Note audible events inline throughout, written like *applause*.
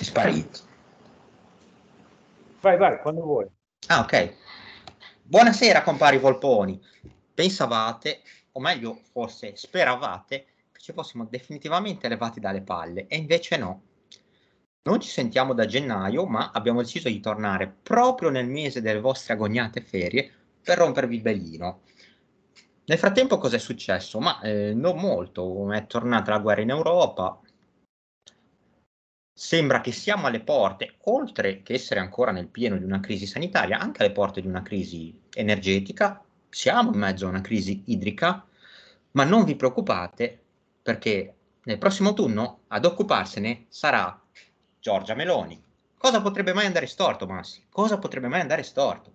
Sei sparito. Vai, vai, quando vuoi. Ah, ok. Buonasera, compari Volponi. Pensavate, o meglio, forse speravate, che ci fossimo definitivamente levati dalle palle, e invece no. Non ci sentiamo da gennaio, ma abbiamo deciso di tornare proprio nel mese delle vostre agognate ferie per rompervi il bellino. Nel frattempo cosa è successo? Ma eh, non molto, è tornata la guerra in Europa, sembra che siamo alle porte, oltre che essere ancora nel pieno di una crisi sanitaria, anche alle porte di una crisi energetica, siamo in mezzo a una crisi idrica, ma non vi preoccupate perché nel prossimo autunno ad occuparsene sarà Giorgia Meloni. Cosa potrebbe mai andare storto, Massi? Cosa potrebbe mai andare storto?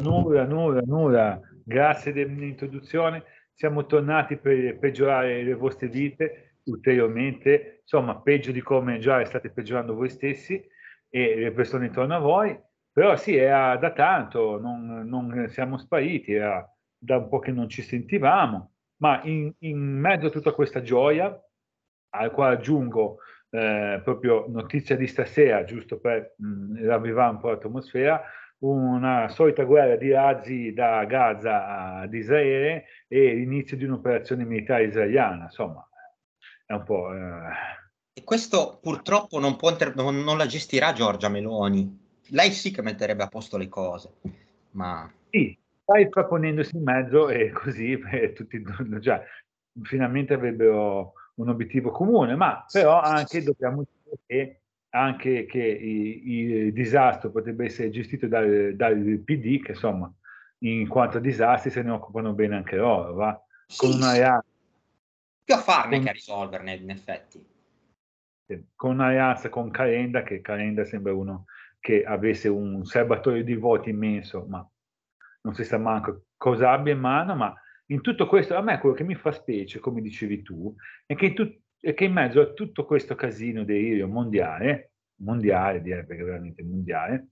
Nulla, nulla, nulla. Grazie dell'introduzione. Siamo tornati per peggiorare le vostre vite ulteriormente, insomma, peggio di come già state peggiorando voi stessi e le persone intorno a voi, però sì, era da tanto, non, non siamo spariti, era da un po' che non ci sentivamo, ma in, in mezzo a tutta questa gioia, al quale aggiungo eh, proprio notizia di stasera, giusto per mh, ravvivare un po' l'atmosfera, una solita guerra di razzi da Gaza ad Israele e l'inizio di un'operazione militare israeliana, insomma, è un po'... Eh... E questo purtroppo non, può inter- non, non, la gestirà Giorgia Meloni. Lei sì che metterebbe a posto le cose, ma... Sì, stai proponendosi in mezzo e così eh, tutti già finalmente avrebbero un obiettivo comune, ma però anche dobbiamo dire che anche che il disastro potrebbe essere gestito dal, dal, PD, che insomma, in quanto a disastri se ne occupano bene anche loro, va? Con sì, una reale più a farne con... che a risolverne in effetti. Con un'alleanza con Calenda, che Calenda sembra uno che avesse un serbatoio di voti immenso, ma non si sa manco cosa abbia in mano, ma in tutto questo, a me quello che mi fa specie, come dicevi tu, è che in, tut- è che in mezzo a tutto questo casino delirio mondiale, mondiale direi perché veramente mondiale,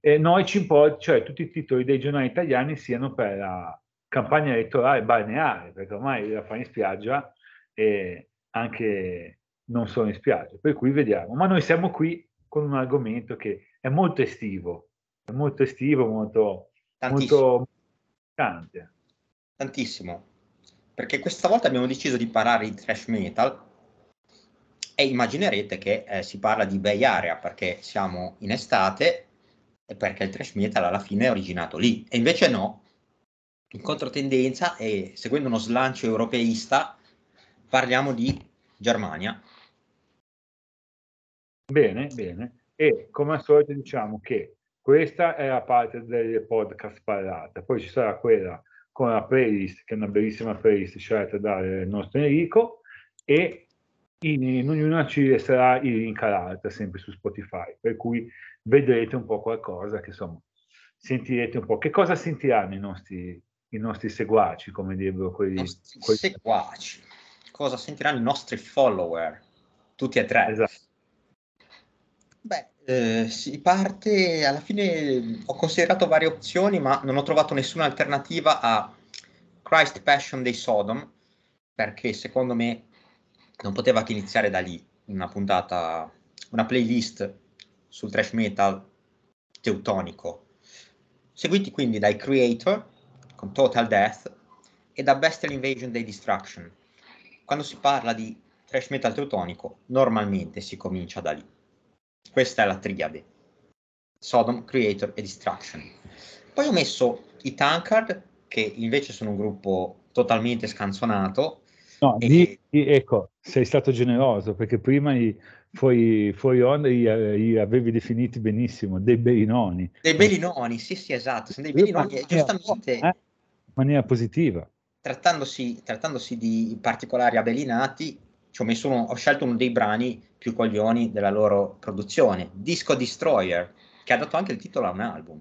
eh, noi ci importa, cioè tutti i titoli dei giornali italiani siano per la campagna elettorale balneare, perché ormai la fai in spiaggia e anche non solo in spiaggia. Per cui vediamo. Ma noi siamo qui con un argomento che è molto estivo, è molto estivo, molto, molto importante. Tantissimo. Perché questa volta abbiamo deciso di parlare di thrash metal e immaginerete che eh, si parla di Bay Area perché siamo in estate e perché il thrash metal alla fine è originato lì. E invece no, in controtendenza e seguendo uno slancio europeista parliamo di Germania. Bene, bene. E come al solito diciamo che questa è la parte del podcast parlata, poi ci sarà quella con la playlist, che è una bellissima playlist scelta dal nostro Enrico, e in, in ognuna ci sarà il link all'altra, sempre su Spotify, per cui vedrete un po' qualcosa che insomma sentirete un po'. Che cosa sentiranno i nostri, i nostri seguaci, come direbbero quelli? quelli... Seguaci cosa sentiranno i nostri follower, tutti e tre. Esatto. Beh, eh, si parte, alla fine ho considerato varie opzioni, ma non ho trovato nessuna alternativa a Christ Passion dei Sodom, perché secondo me non poteva che iniziare da lì, una puntata, una playlist sul thrash metal teutonico. Seguiti quindi dai Creator con Total Death e da Bestial Invasion dei Destruction quando si parla di thrash metal teutonico, normalmente si comincia da lì. Questa è la triade. Sodom, Creator e Destruction. Poi ho messo i Tankard, che invece sono un gruppo totalmente scanzonato. No, e... di, di, ecco, sei stato generoso, perché prima i, fuori, fuori onda li, li, avevi definiti benissimo, dei belinoni. Dei belinoni, sì sì esatto, sono dei belinoni, giustamente... Eh, in maniera positiva trattandosi, trattandosi di particolari abelinati, ci ho, messo uno, ho scelto uno dei brani più coglioni della loro produzione, Disco Destroyer, che ha dato anche il titolo a un album.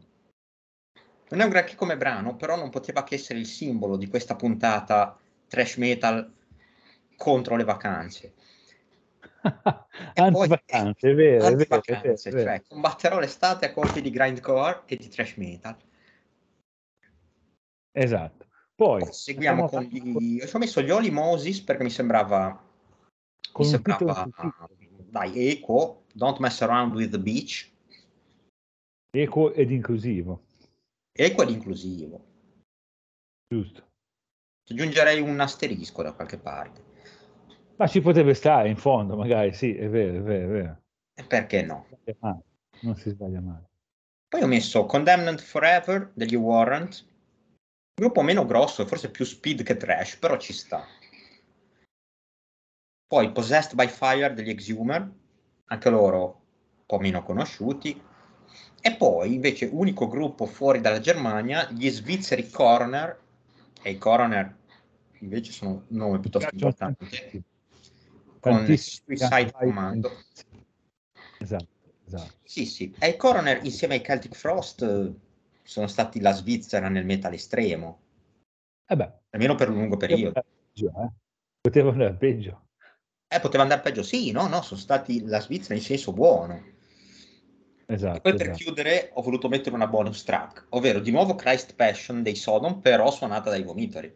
Non è un granché come brano, però non poteva che essere il simbolo di questa puntata trash metal contro le vacanze. *laughs* anti-vacanze, è vero, anti-vacanze, cioè combatterò l'estate a colpi di grindcore e di trash metal. Esatto. Poi seguiamo con gli... Ho messo gli Oli Moses perché mi sembrava, mi sembrava dai, equo, don't mess around with the beach. Equo ed inclusivo. Equo ed inclusivo. Giusto. Aggiungerei un asterisco da qualche parte. Ma ci potrebbe stare in fondo, magari, sì, è vero, è vero, è vero. E perché no? Non si sbaglia mai. Poi ho messo Condemned Forever degli Warrant, gruppo meno grosso, forse più speed che trash, però ci sta. Poi Possessed by Fire degli Exhumer, anche loro un po' meno conosciuti. E poi invece unico gruppo fuori dalla Germania, gli svizzeri Coroner, e i Coroner invece sono un nome piuttosto importante, con Suicide Commando. Esatto, esatto. Sì, sì. E i Coroner insieme ai Celtic Frost sono stati la Svizzera nel metal estremo. Eh beh, almeno per un lungo periodo. Poteva andare peggio. Eh, poteva andare peggio, sì, no, no, sono stati la Svizzera in senso buono. Esatto. E poi esatto. per chiudere ho voluto mettere una bonus track, ovvero di nuovo Christ Passion dei Sodom, però suonata dai vomitori.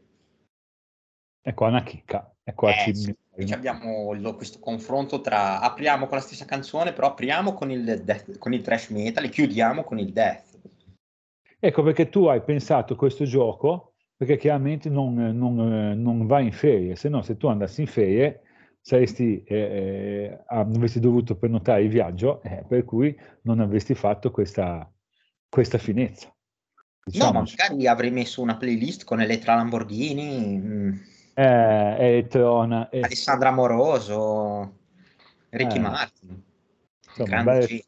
E qua una chicca. E qua eh, ci... sì, abbiamo lo, questo confronto tra apriamo con la stessa canzone, però apriamo con il, death, con il trash metal e chiudiamo con il death. Ecco perché tu hai pensato questo gioco perché chiaramente non, non, non vai in ferie, se no se tu andassi in ferie saresti, eh, eh, avresti dovuto prenotare il viaggio, eh, per cui non avresti fatto questa, questa finezza. Diciamo. No, ma magari avrei messo una playlist con Elettra Lamborghini. Mm. eh, Elettrona, eh. Alessandra Amoroso, Ricky eh. Martin. Insomma, belle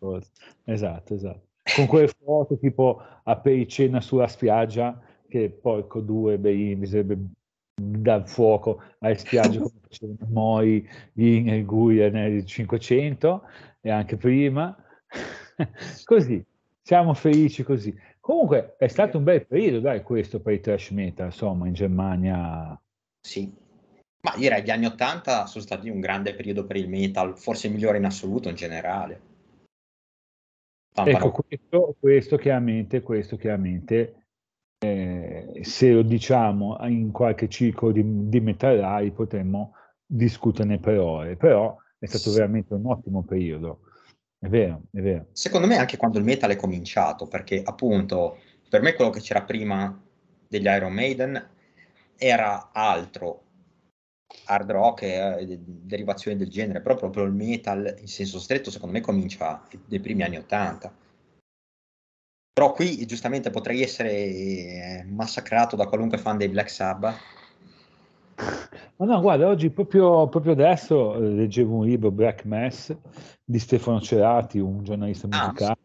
cose. Esatto, esatto con quelle foto tipo a pericena sulla spiaggia che porco due bei bisognerebbe dal fuoco alle spiagge come facevano Moi in Guia nel 500 e anche prima. *laughs* Così siamo felici così. Comunque è stato un bel periodo dai questo per i trash metal insomma in Germania. Sì. Ma direi gli anni 80 sono stati un grande periodo per il metal forse il migliore in assoluto in generale Ecco, questo, questo, chiaramente, questo chiaramente eh, se lo diciamo in qualche ciclo di, di metallai potremmo discuterne per ore, però è stato veramente un ottimo periodo. È vero, è vero. Secondo me anche quando il metal è cominciato, perché appunto per me quello che c'era prima degli Iron Maiden era altro, hard rock e eh, derivazioni del genere, però proprio il metal in senso stretto secondo me comincia nei primi anni 80. Però qui giustamente potrei essere eh, massacrato da qualunque fan dei Black Sabbath. Ma no, guarda, oggi proprio, proprio adesso eh, leggevo un libro, Black Mass, di Stefano Cerati, un giornalista musicale. Ah,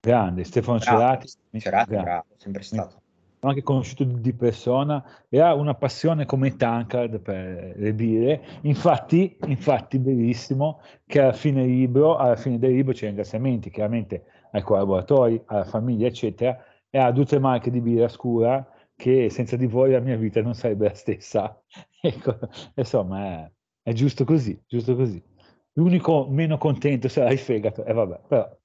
grande, Stefano bravo, Cerati. Cerati, grande. bravo, sempre stato l'ho anche conosciuto di persona e ha una passione come Tankard per le birre. Infatti, infatti, bellissimo che alla fine, libro, alla fine del libro c'è ringraziamenti chiaramente ai collaboratori, alla famiglia, eccetera, e ha due o tre marche di birra scura che senza di voi la mia vita non sarebbe la stessa. *laughs* ecco, insomma, è, è, giusto così, giusto così. L'unico meno contento sarà il fegato, e eh, vabbè, però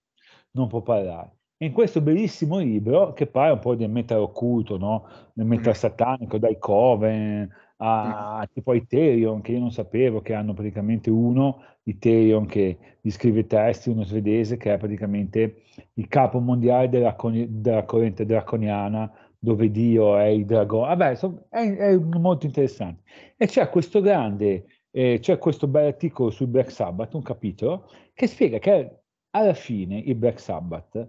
non può parlare in questo bellissimo libro, che parla un po' del metal occulto, no? del metal satanico, dai Coven a tipo Ethereum, che io non sapevo, che hanno praticamente uno, Ethereum, che gli scrive testi, uno svedese, che è praticamente il capo mondiale della, della corrente draconiana, dove Dio è il dragone. Vabbè, è, è molto interessante. E c'è questo grande, eh, c'è questo bel articolo sul Black Sabbath, un capitolo, che spiega che alla fine il Black Sabbath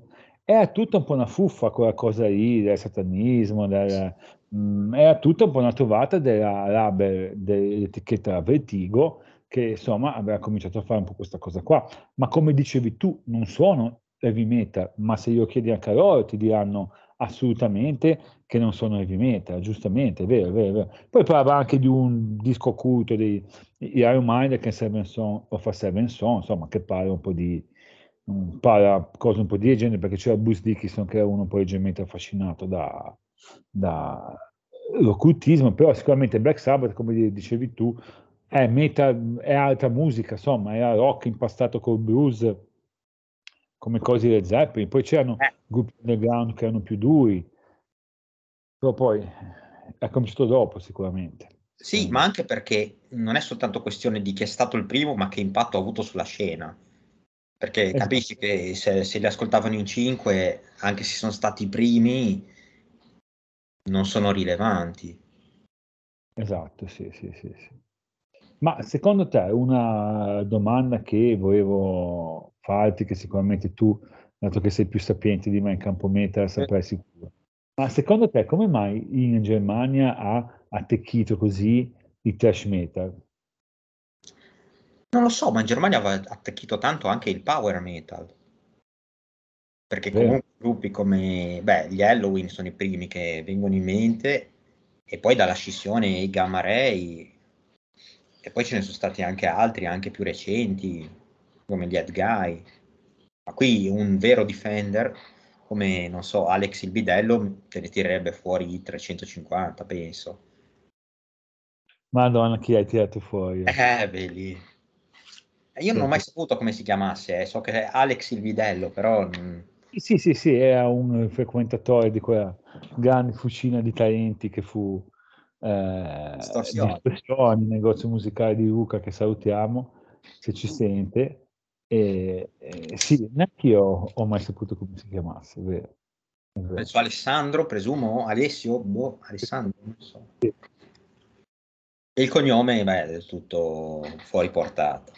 era tutta un po' una fuffa quella cosa lì del satanismo, del, mh, mm, era tutta un po' una trovata della, dell'etichetta Vertigo che insomma aveva cominciato a fare un po' questa cosa qua. Ma come dicevi tu, non sono heavy metal, ma se io chiedi anche a loro ti diranno assolutamente che non sono heavy metal, giustamente, è vero, è vero, è vero. Poi parlava anche di un disco occulto di Iron Mind che è Seven Son of a Seven Son, insomma, che parla un po' di, parla cose un po' di genere perché c'era Bruce Dickinson che era uno poi leggermente affascinato da, da l'occultismo, però sicuramente Black Sabbath, come dicevi tu, è, meta, è alta musica, insomma, era rock impastato col blues, come cose del Zeppelin, poi c'erano eh. gruppi underground che erano più duri, però poi è cominciato dopo sicuramente. Sì, ma anche perché non è soltanto questione di chi è stato il primo, ma che impatto ha avuto sulla scena. Perché esatto. capisci che se, se, li ascoltavano in cinque, anche se sono stati i primi, non sono rilevanti. Esatto, sì, sì, sì, sì. Ma secondo te una domanda che volevo farti, che sicuramente tu, dato che sei più sapiente di me in campo meta, saprai sicuro. Ma secondo te come mai in Germania ha attecchito così il trash metal? Non lo so, ma in Germania aveva attecchito tanto anche il power metal. Perché comunque gruppi come beh, gli Halloween sono i primi che vengono in mente, e poi dalla scissione i Gamma Ray, e poi ce ne sono stati anche altri, anche più recenti, come gli Head Guy. Ma qui un vero defender, come non so, Alex il Bidello, te ne tirerebbe fuori 350, penso. Madonna, chi hai tirato fuori? Eh, beh, lì. Io non ho mai saputo come si chiamasse, eh. so che è Alex il Vidello, però... Sì, sì, sì, era un frequentatore di quella grande fucina di talenti che fu eh, nel negozio musicale di Luca, che salutiamo, se ci sente. E, e sì, neanche io ho mai saputo come si chiamasse, vero? Penso Alessandro, presumo, Alessio, boh, Alessandro, non so. Sì. E il cognome, beh, è tutto fuori portata.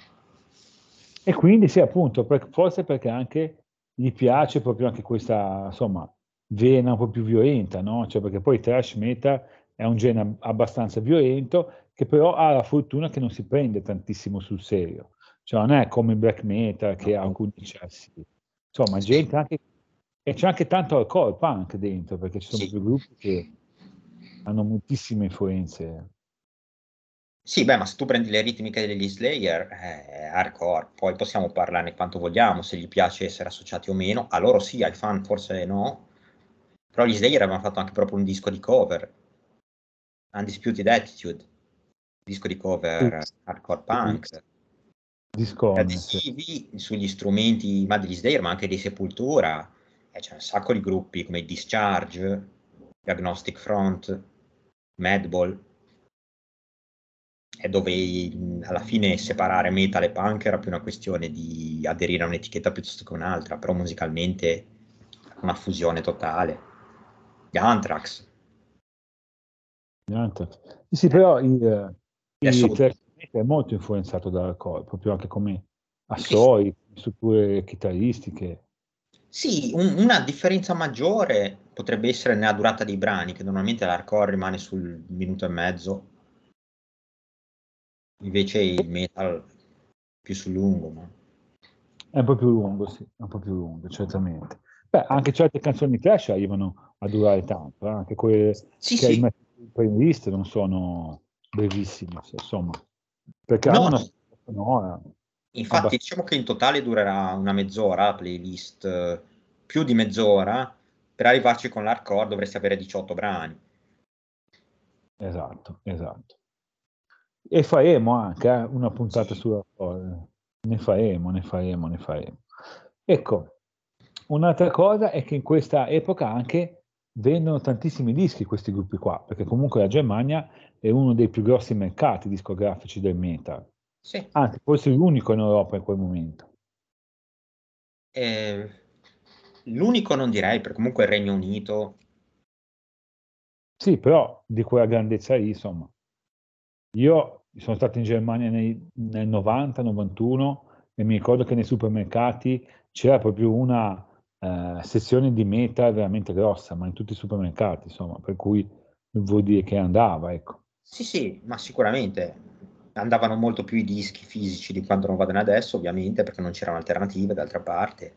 E quindi sì, appunto, per, forse perché anche gli piace proprio anche questa, insomma, vena un po' più violenta, no? Cioè perché poi trash metal è un genere abbastanza violento che però ha la fortuna che non si prende tantissimo sul serio. Cioè non è come il black metal che ha alcuni eccessi. Insomma, gente anche... E c'è anche tanto hardcore punk dentro, perché ci sono sì. più gruppi che hanno moltissime influenze sì, beh, ma se tu prendi le ritmiche degli Slayer, è hardcore, poi possiamo parlarne quanto vogliamo, se gli piace essere associati o meno, a loro sì, ai fan forse no, però gli Slayer avevano fatto anche proprio un disco di cover, Undisputed Attitude, disco di cover sì. hardcore punk, Discord, adesivi sugli strumenti ma degli Slayer, ma anche di Sepultura, e c'è un sacco di gruppi come Discharge, Diagnostic Front, Madball, dove alla fine separare metal e punk era più una questione di aderire a un'etichetta piuttosto che un'altra, però musicalmente una fusione totale. Gli Anthrax. Gli Anthrax. Sì, però il, il è molto influenzato dall'alcol, proprio anche come assoi, strutture chitarristiche. Sì, un, una differenza maggiore potrebbe essere nella durata dei brani, che normalmente l'hardcore rimane sul minuto e mezzo, Invece il metal più sul lungo, ma... È un po' più lungo, sì, è un po' più lungo, certamente. Beh, anche certe canzoni trash arrivano a durare tanto, eh? anche quelle sì, che sì. in playlist non sono brevissime, insomma, perché no. hanno una sonora. Infatti, abbastanza... diciamo che in totale durerà una mezz'ora la playlist, più di mezz'ora, per arrivarci con l'hardcore dovresti avere 18 brani. Esatto, esatto. E faremo anche eh, una puntata sulla storia. Ne faremo, ne faremo, ne faremo. Ecco, un'altra cosa è che in questa epoca anche vendono tantissimi dischi questi gruppi qua, perché comunque la Germania è uno dei più grossi mercati discografici del metal. Sì. Anzi, forse l'unico in Europa in quel momento. Eh, l'unico non direi, perché comunque il Regno Unito. Sì, però di quella grandezza lì, insomma. Io sono stato in Germania nei, nel 90, 91 e mi ricordo che nei supermercati c'era proprio una eh, sezione di meta veramente grossa, ma in tutti i supermercati, insomma, per cui vuol dire che andava, ecco. Sì, sì, ma sicuramente andavano molto più i dischi fisici di quanto non vadano adesso, ovviamente, perché non c'erano alternative d'altra parte.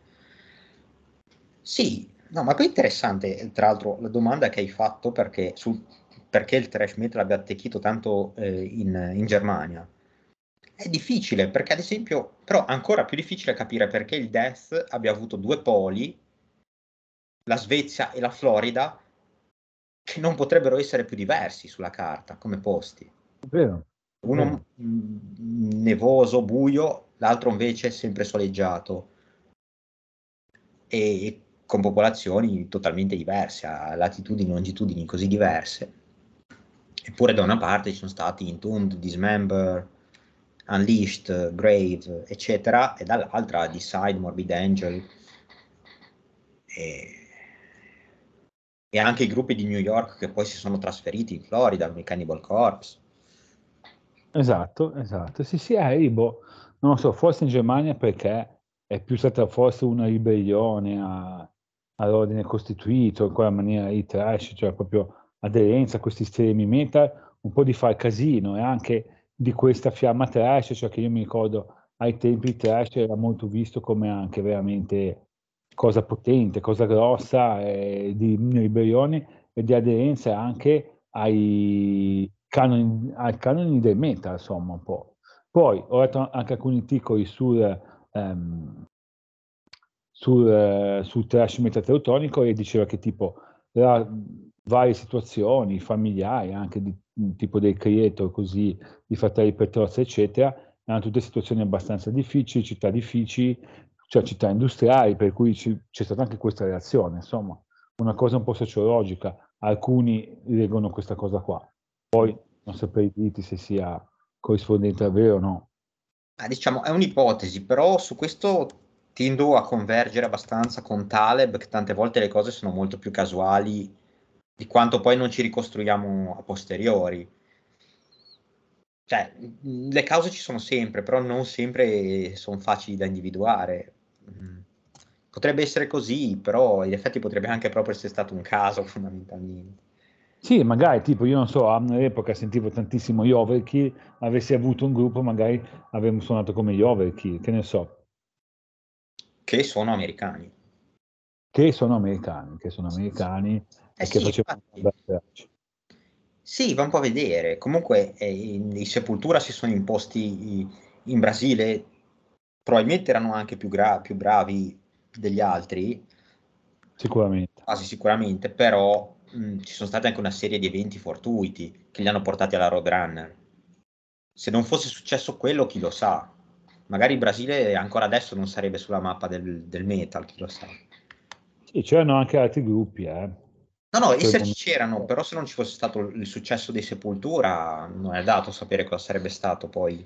Sì, no, ma poi interessante, tra l'altro, la domanda che hai fatto, perché su, perché il trash metal abbia attecchito tanto eh, in, in, Germania. È difficile, perché ad esempio, però ancora più difficile capire perché il death abbia avuto due poli, la Svezia e la Florida, che non potrebbero essere più diversi sulla carta come posti. Vero. Uno Vero. nevoso, buio, l'altro invece sempre soleggiato. E con popolazioni totalmente diverse, a latitudini e longitudini così diverse Eppure da una parte ci sono stati Entombed, Dismember, Unleashed, Grave, eccetera, e dall'altra Decide, Morbid Angel e, e anche i gruppi di New York che poi si sono trasferiti in Florida, come i Cannibal Corpse. Esatto, esatto. Sì, sì, è boh, non lo so, forse in Germania perché è più stata forse una ribellione a, all'ordine costituito, in quella maniera di trash, cioè proprio aderenza a questi estremi metal, un po' di far casino e anche di questa fiamma trash, cioè che io mi ricordo ai tempi trash era molto visto come anche veramente cosa potente, cosa grossa, eh, di ribellione e di aderenza anche ai canoni, ai canoni del metal, insomma, un po'. Poi ho letto anche alcuni articoli sul, um, sul, uh, sul trash metateutonico e diceva che tipo la, varie situazioni familiari, anche di tipo dei creator così, di fratelli Petrozza, eccetera, erano tutte situazioni abbastanza difficili, città difficili, cioè città industriali, per cui ci, c'è stata anche questa reazione, insomma, una cosa un po' sociologica. Alcuni leggono questa cosa qua, poi non saprei dirti se sia corrispondente a vero o no. Ah, diciamo, è un'ipotesi, però su questo tendo a convergere abbastanza con Taleb, che tante volte le cose sono molto più casuali di quanto poi non ci ricostruiamo a posteriori. Cioè, le cause ci sono sempre, però non sempre sono facili da individuare. Mm. Potrebbe essere così, però in effetti potrebbe anche proprio essere stato un caso *laughs* fondamentalmente. Sì, magari tipo io non so, all'epoca sentivo tantissimo gli overkill, avessi avuto un gruppo magari avremmo suonato come gli overkill, che ne so. Che sono americani. Che sono americani, che sono americani eh e che sì, facevano Sì, va un po' a vedere. Comunque eh, i Sepultura si sono imposti in Brasile, probabilmente erano anche più, gra- più bravi degli altri. Sicuramente. Quasi sicuramente, però mh, ci sono state anche una serie di eventi fortuiti che li hanno portati alla Roadrunner. Se non fosse successo quello, chi lo sa. Magari il Brasile ancora adesso non sarebbe sulla mappa del, del metal, chi lo sa. Sì, c'erano anche altri gruppi, eh. No, no, esserci c'erano, però se non ci fosse stato il successo dei Sepultura, non è dato sapere cosa sarebbe stato poi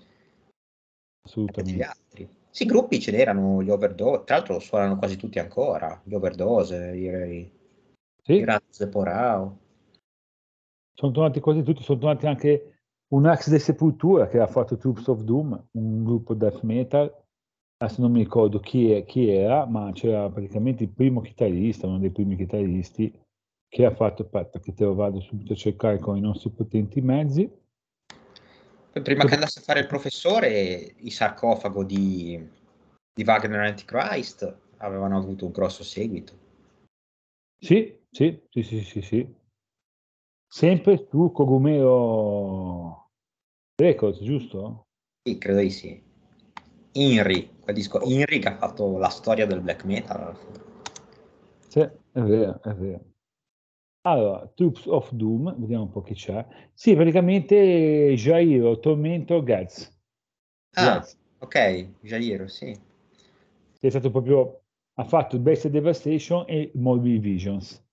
gli altri. Sì, gruppi ce n'erano, gli overdose, tra l'altro suonano quasi tutti ancora, gli overdose, direi. Sì. Grazie Porao. Sono tornati quasi tutti, sono tornati anche un ex di Sepultura che ha fatto Troops of Doom, un gruppo death metal. Adesso non mi ricordo chi, è, chi era, ma c'era praticamente il primo chitarrista, uno dei primi chitarristi, che ha fatto, aspetta che te lo vado subito a cercare con i nostri potenti mezzi. Prima che andasse a fare il professore, il sarcofago di, di Wagner Antichrist avevano avuto un grosso seguito. Sì, sì, sì, sì, sì, sì. Sempre su Cogumelo Records, giusto? Sì, credo di sì. Inri, quel disco Inri che ha fatto la storia del black metal. Sì, è vero, è vero. Allora, Troops of Doom, vediamo un po' chi c'è. Sì, praticamente Jairo, Tormento, Gaz. Ah, Gaz. ok, Jairo, sì. È stato proprio, ha fatto Best Devastation e Morbid Visions.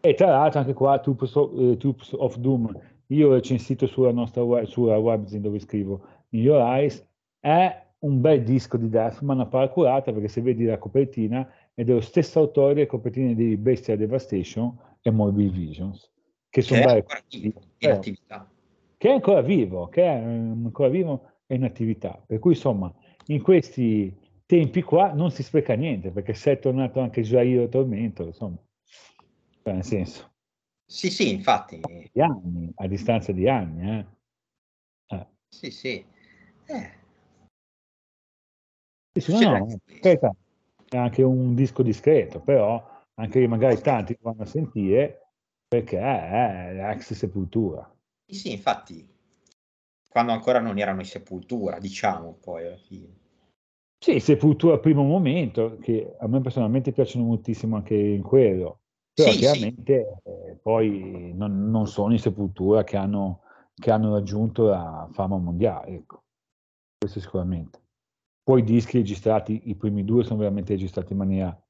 E tra l'altro anche qua Troops of, eh, Troops of Doom, io ho recensito sulla nostra web, sulla webzine dove scrivo In Your Eyes, è un bel disco di Deathman, una paracurata, perché se vedi la copertina è dello stesso autore delle copertine di Bestia Devastation e Morbid Visions, che sono che è ancora vivo, in eh, attività. Che è ancora vivo, che è ancora vivo e in attività. Per cui insomma, in questi tempi qua non si spreca niente, perché se è tornato anche Jair Tormento, insomma, cioè, nel senso. Sì, sì, infatti. Anni, a distanza di anni, eh. eh. Sì, sì. Eh. Sì, no, no, è anche un disco discreto, però anche magari tanti lo vanno a sentire perché è l'ex Sepultura. Sì, sì, infatti, quando ancora non erano in Sepultura, diciamo poi alla fine. Sì, Sepultura primo momento, che a me personalmente piacciono moltissimo anche in quello, però sì, chiaramente sì. Eh, poi non, non, sono in Sepultura che hanno, che hanno raggiunto la fama mondiale, ecco. questo sicuramente. Poi i dischi registrati, i primi due sono veramente registrati in maniera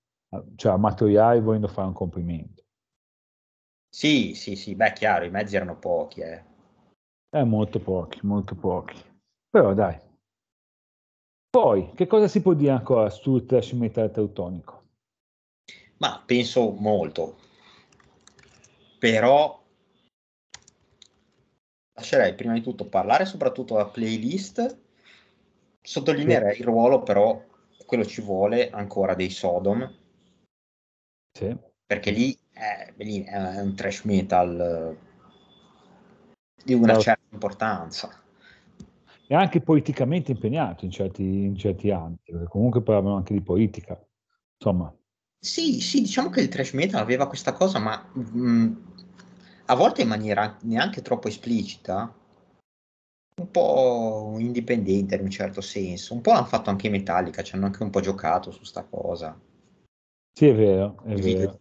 cioè amatoriale volendo fare un complimento. Sì, sì, sì, beh, chiaro, i mezzi erano pochi, eh. Eh, molto pochi, molto pochi. Però dai. Poi, che cosa si può dire ancora sul trash metal teutonico? Ma penso molto. Però lascerei prima di tutto parlare soprattutto la playlist. Sottolineerei il ruolo però, quello ci vuole ancora dei Sodom. Sì. Perché lì è, lì è un trash metal di una certa importanza. E anche politicamente impegnato in certi, in certi ambiti, perché comunque parlavano anche di politica. Insomma. Sì, sì, diciamo che il trash metal aveva questa cosa, ma mh, mm, a volte in maniera neanche troppo esplicita, un po' indipendente in un certo senso. Un po' l'hanno fatto anche i Metallica, ci hanno anche un po' giocato su sta cosa. Sì, è vero, è vero.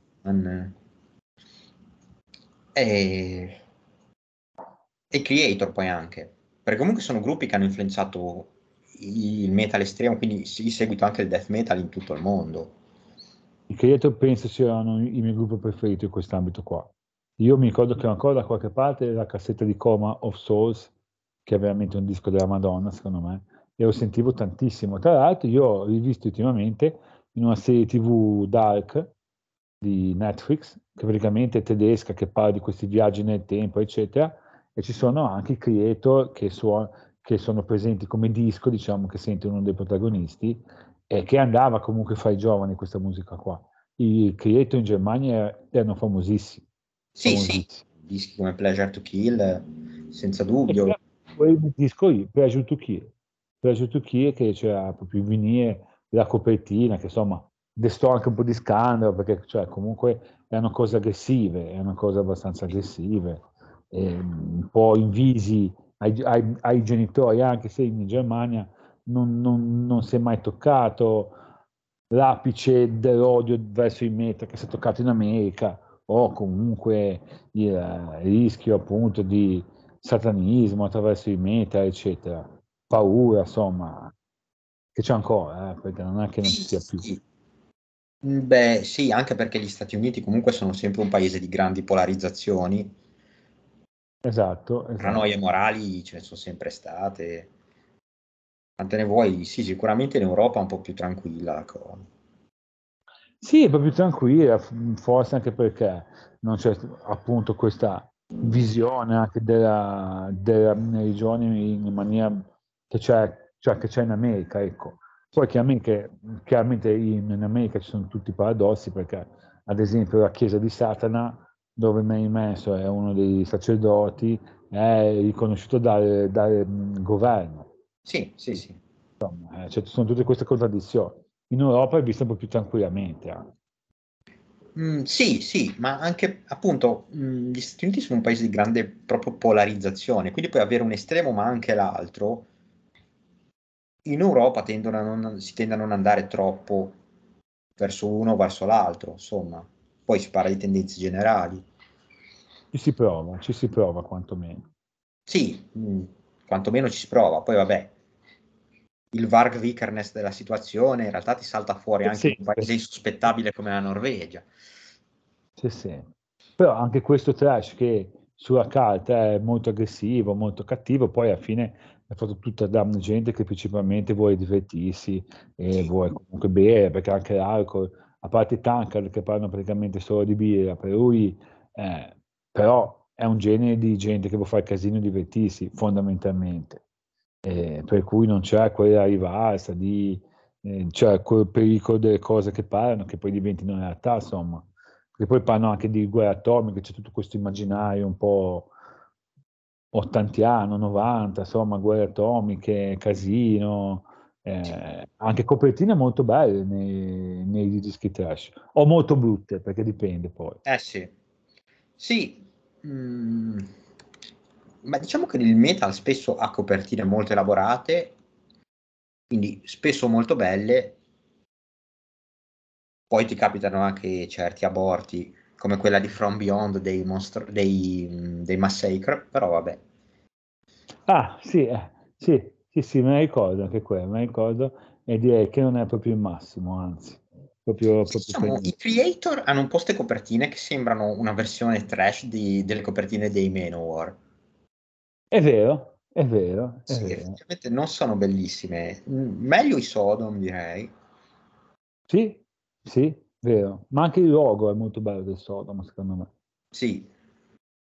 E e Creator poi anche, perché comunque sono gruppi che hanno influenzato il metal estremo, quindi di seguito anche il death metal in tutto il mondo. I Creator penso siano i miei gruppi preferiti in quest'ambito qua. Io mi ricordo che ancora da qualche parte la cassetta di Coma of Souls, che è veramente un disco della Madonna, secondo me, e lo sentivo tantissimo. Tra l'altro, io ho rivisto ultimamente in una serie TV Dark di Netflix, che praticamente è tedesca, che parla di questi viaggi nel tempo, eccetera, e ci sono anche i creator che, suon- che sono presenti come disco, diciamo che sente uno dei protagonisti, e che andava comunque fra i giovani questa musica qua. I creator in Germania erano famosissimi. Sì, famosissimi. sì, dischi come Pleasure to Kill, senza dubbio. Quel disco lì, Pleasure to Kill. Pleasure to Kill che c'era proprio il vinile, la copertina, che insomma destò anche un po' di scandalo, perché cioè, comunque erano cose aggressive, erano cose abbastanza aggressive eh, un po' invisi ai, ai, ai, genitori, anche se in Germania non, non, non, si è mai toccato l'apice dell'odio verso i meta che si è toccato in America o comunque il rischio appunto di satanismo attraverso i meta, eccetera. Paura, insomma, che c'è ancora, eh, perché non è che non ci sia più. Beh, sì, anche perché gli Stati Uniti comunque sono sempre un paese di grandi polarizzazioni Esatto, esatto. Paranoie morali ce ne sono sempre state. Quante ne vuoi? Sì, sicuramente in Europa è un po' più tranquilla la cosa. Sì, è un po' più tranquilla, forse anche perché non c'è appunto questa visione anche della, della religione in maniera che c'è, cioè che c'è in America, ecco. Poi chiaramente, chiaramente in, in America ci sono tutti i paradossi perché ad esempio la Chiesa di Satana dove Meimesso è uno dei sacerdoti, è riconosciuto dal, dal governo. Sì, sì, sì. Insomma, eh, cioè, ci sono tutte queste contraddizioni. In Europa è vista un po' più tranquillamente. Eh. Mm, sì, sì, ma anche appunto mh, mm, gli Stati Uniti sono un paese di grande proprio polarizzazione, quindi puoi avere un estremo ma anche l'altro. In Europa non, si tende a non andare troppo verso uno o verso l'altro, insomma poi si parla di tendenze generali. Ci si prova, ci si prova quantomeno. Sì, mh, mm, quantomeno ci si prova, poi vabbè, il Varg Vikernes della situazione in realtà ti salta fuori anche sì, un paese insospettabile come la Norvegia. Sì, sì. Però anche questo trash che sulla carta è molto aggressivo, molto cattivo, poi alla fine è fatto tutta da gente che principalmente vuole divertirsi e vuole comunque bere, perché anche l'alcol a parte i tanker che parlano praticamente solo di birra, per lui, eh, però è un genere di gente che vuole fare casino e divertirsi, fondamentalmente. Eh, per cui non c'è quella rivalsa di, eh, cioè quel pericolo delle cose che parlano che poi diventino realtà, insomma. Perché poi parlano anche di guerra atomica, c'è tutto questo immaginario un po' ottantiano, 90, insomma, guerre atomiche, casino, eh, anche copertine molto belle nei, nei, dischi trash, o molto brutte, perché dipende poi. Eh sì, sì, mm, ma diciamo che il metal spesso ha copertine molto elaborate, quindi spesso molto belle, poi ti capitano anche certi aborti, come quella di From Beyond dei, monstro, dei, dei Massacre, però vabbè. Ah, sì, eh, sì, sì, sì, me ne ricordo anche quello, me ne ricordo e direi che non è proprio il massimo, anzi. Proprio, proprio diciamo, I creator hanno poste copertine che sembrano una versione trash di, delle copertine dei Manowar. È vero, è vero. È sì, vero. effettivamente non sono bellissime. Meglio i Sodom, direi. Sì, sì, vero. Ma anche il logo è molto bello del Sodom, secondo me. Sì.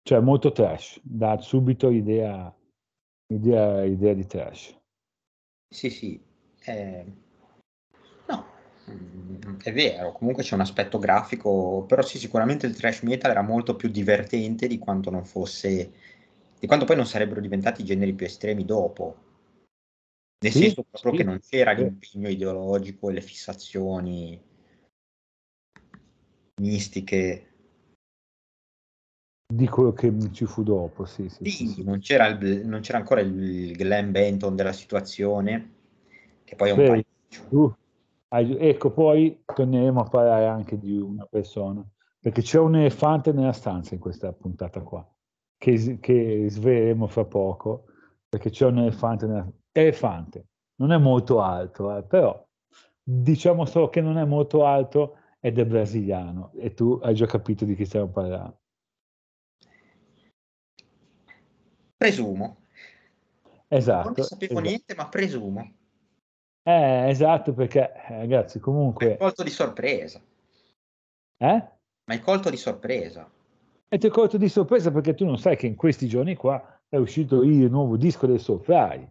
Cioè, molto trash. Dà subito idea, idea, idea di trash. Sì, sì. Eh... No, mm, è vero. Comunque c'è un aspetto grafico, però sì, sicuramente il trash metal era molto più divertente di quanto non fosse... di quanto poi non sarebbero diventati i generi più estremi dopo. Nel sì, senso proprio sì, che non c'era sì. l'impegno ideologico e le fissazioni mistiche. Di quello che ci fu dopo, sì. sì, sì non, c'era il, non, c'era ancora il Glenn Benton della situazione, che poi è un Beh, uh, ecco, poi torneremo a parlare anche di una persona, perché c'è un elefante nella stanza in questa puntata qua, che, che sveleremo fra poco, perché c'è un elefante nella elefante. Non è molto alto, eh, però diciamo solo che non è molto alto ed è brasiliano e tu hai già capito di chi stiamo parlando. Presumo. Esatto. Non sapevo esatto. niente, ma presumo. Eh, esatto, perché eh, ragazzi, comunque... Hai colto di sorpresa. Eh? Ma hai colto di sorpresa. E ti hai colto di sorpresa perché tu non sai che in questi giorni qua è uscito il nuovo disco del Soulfly.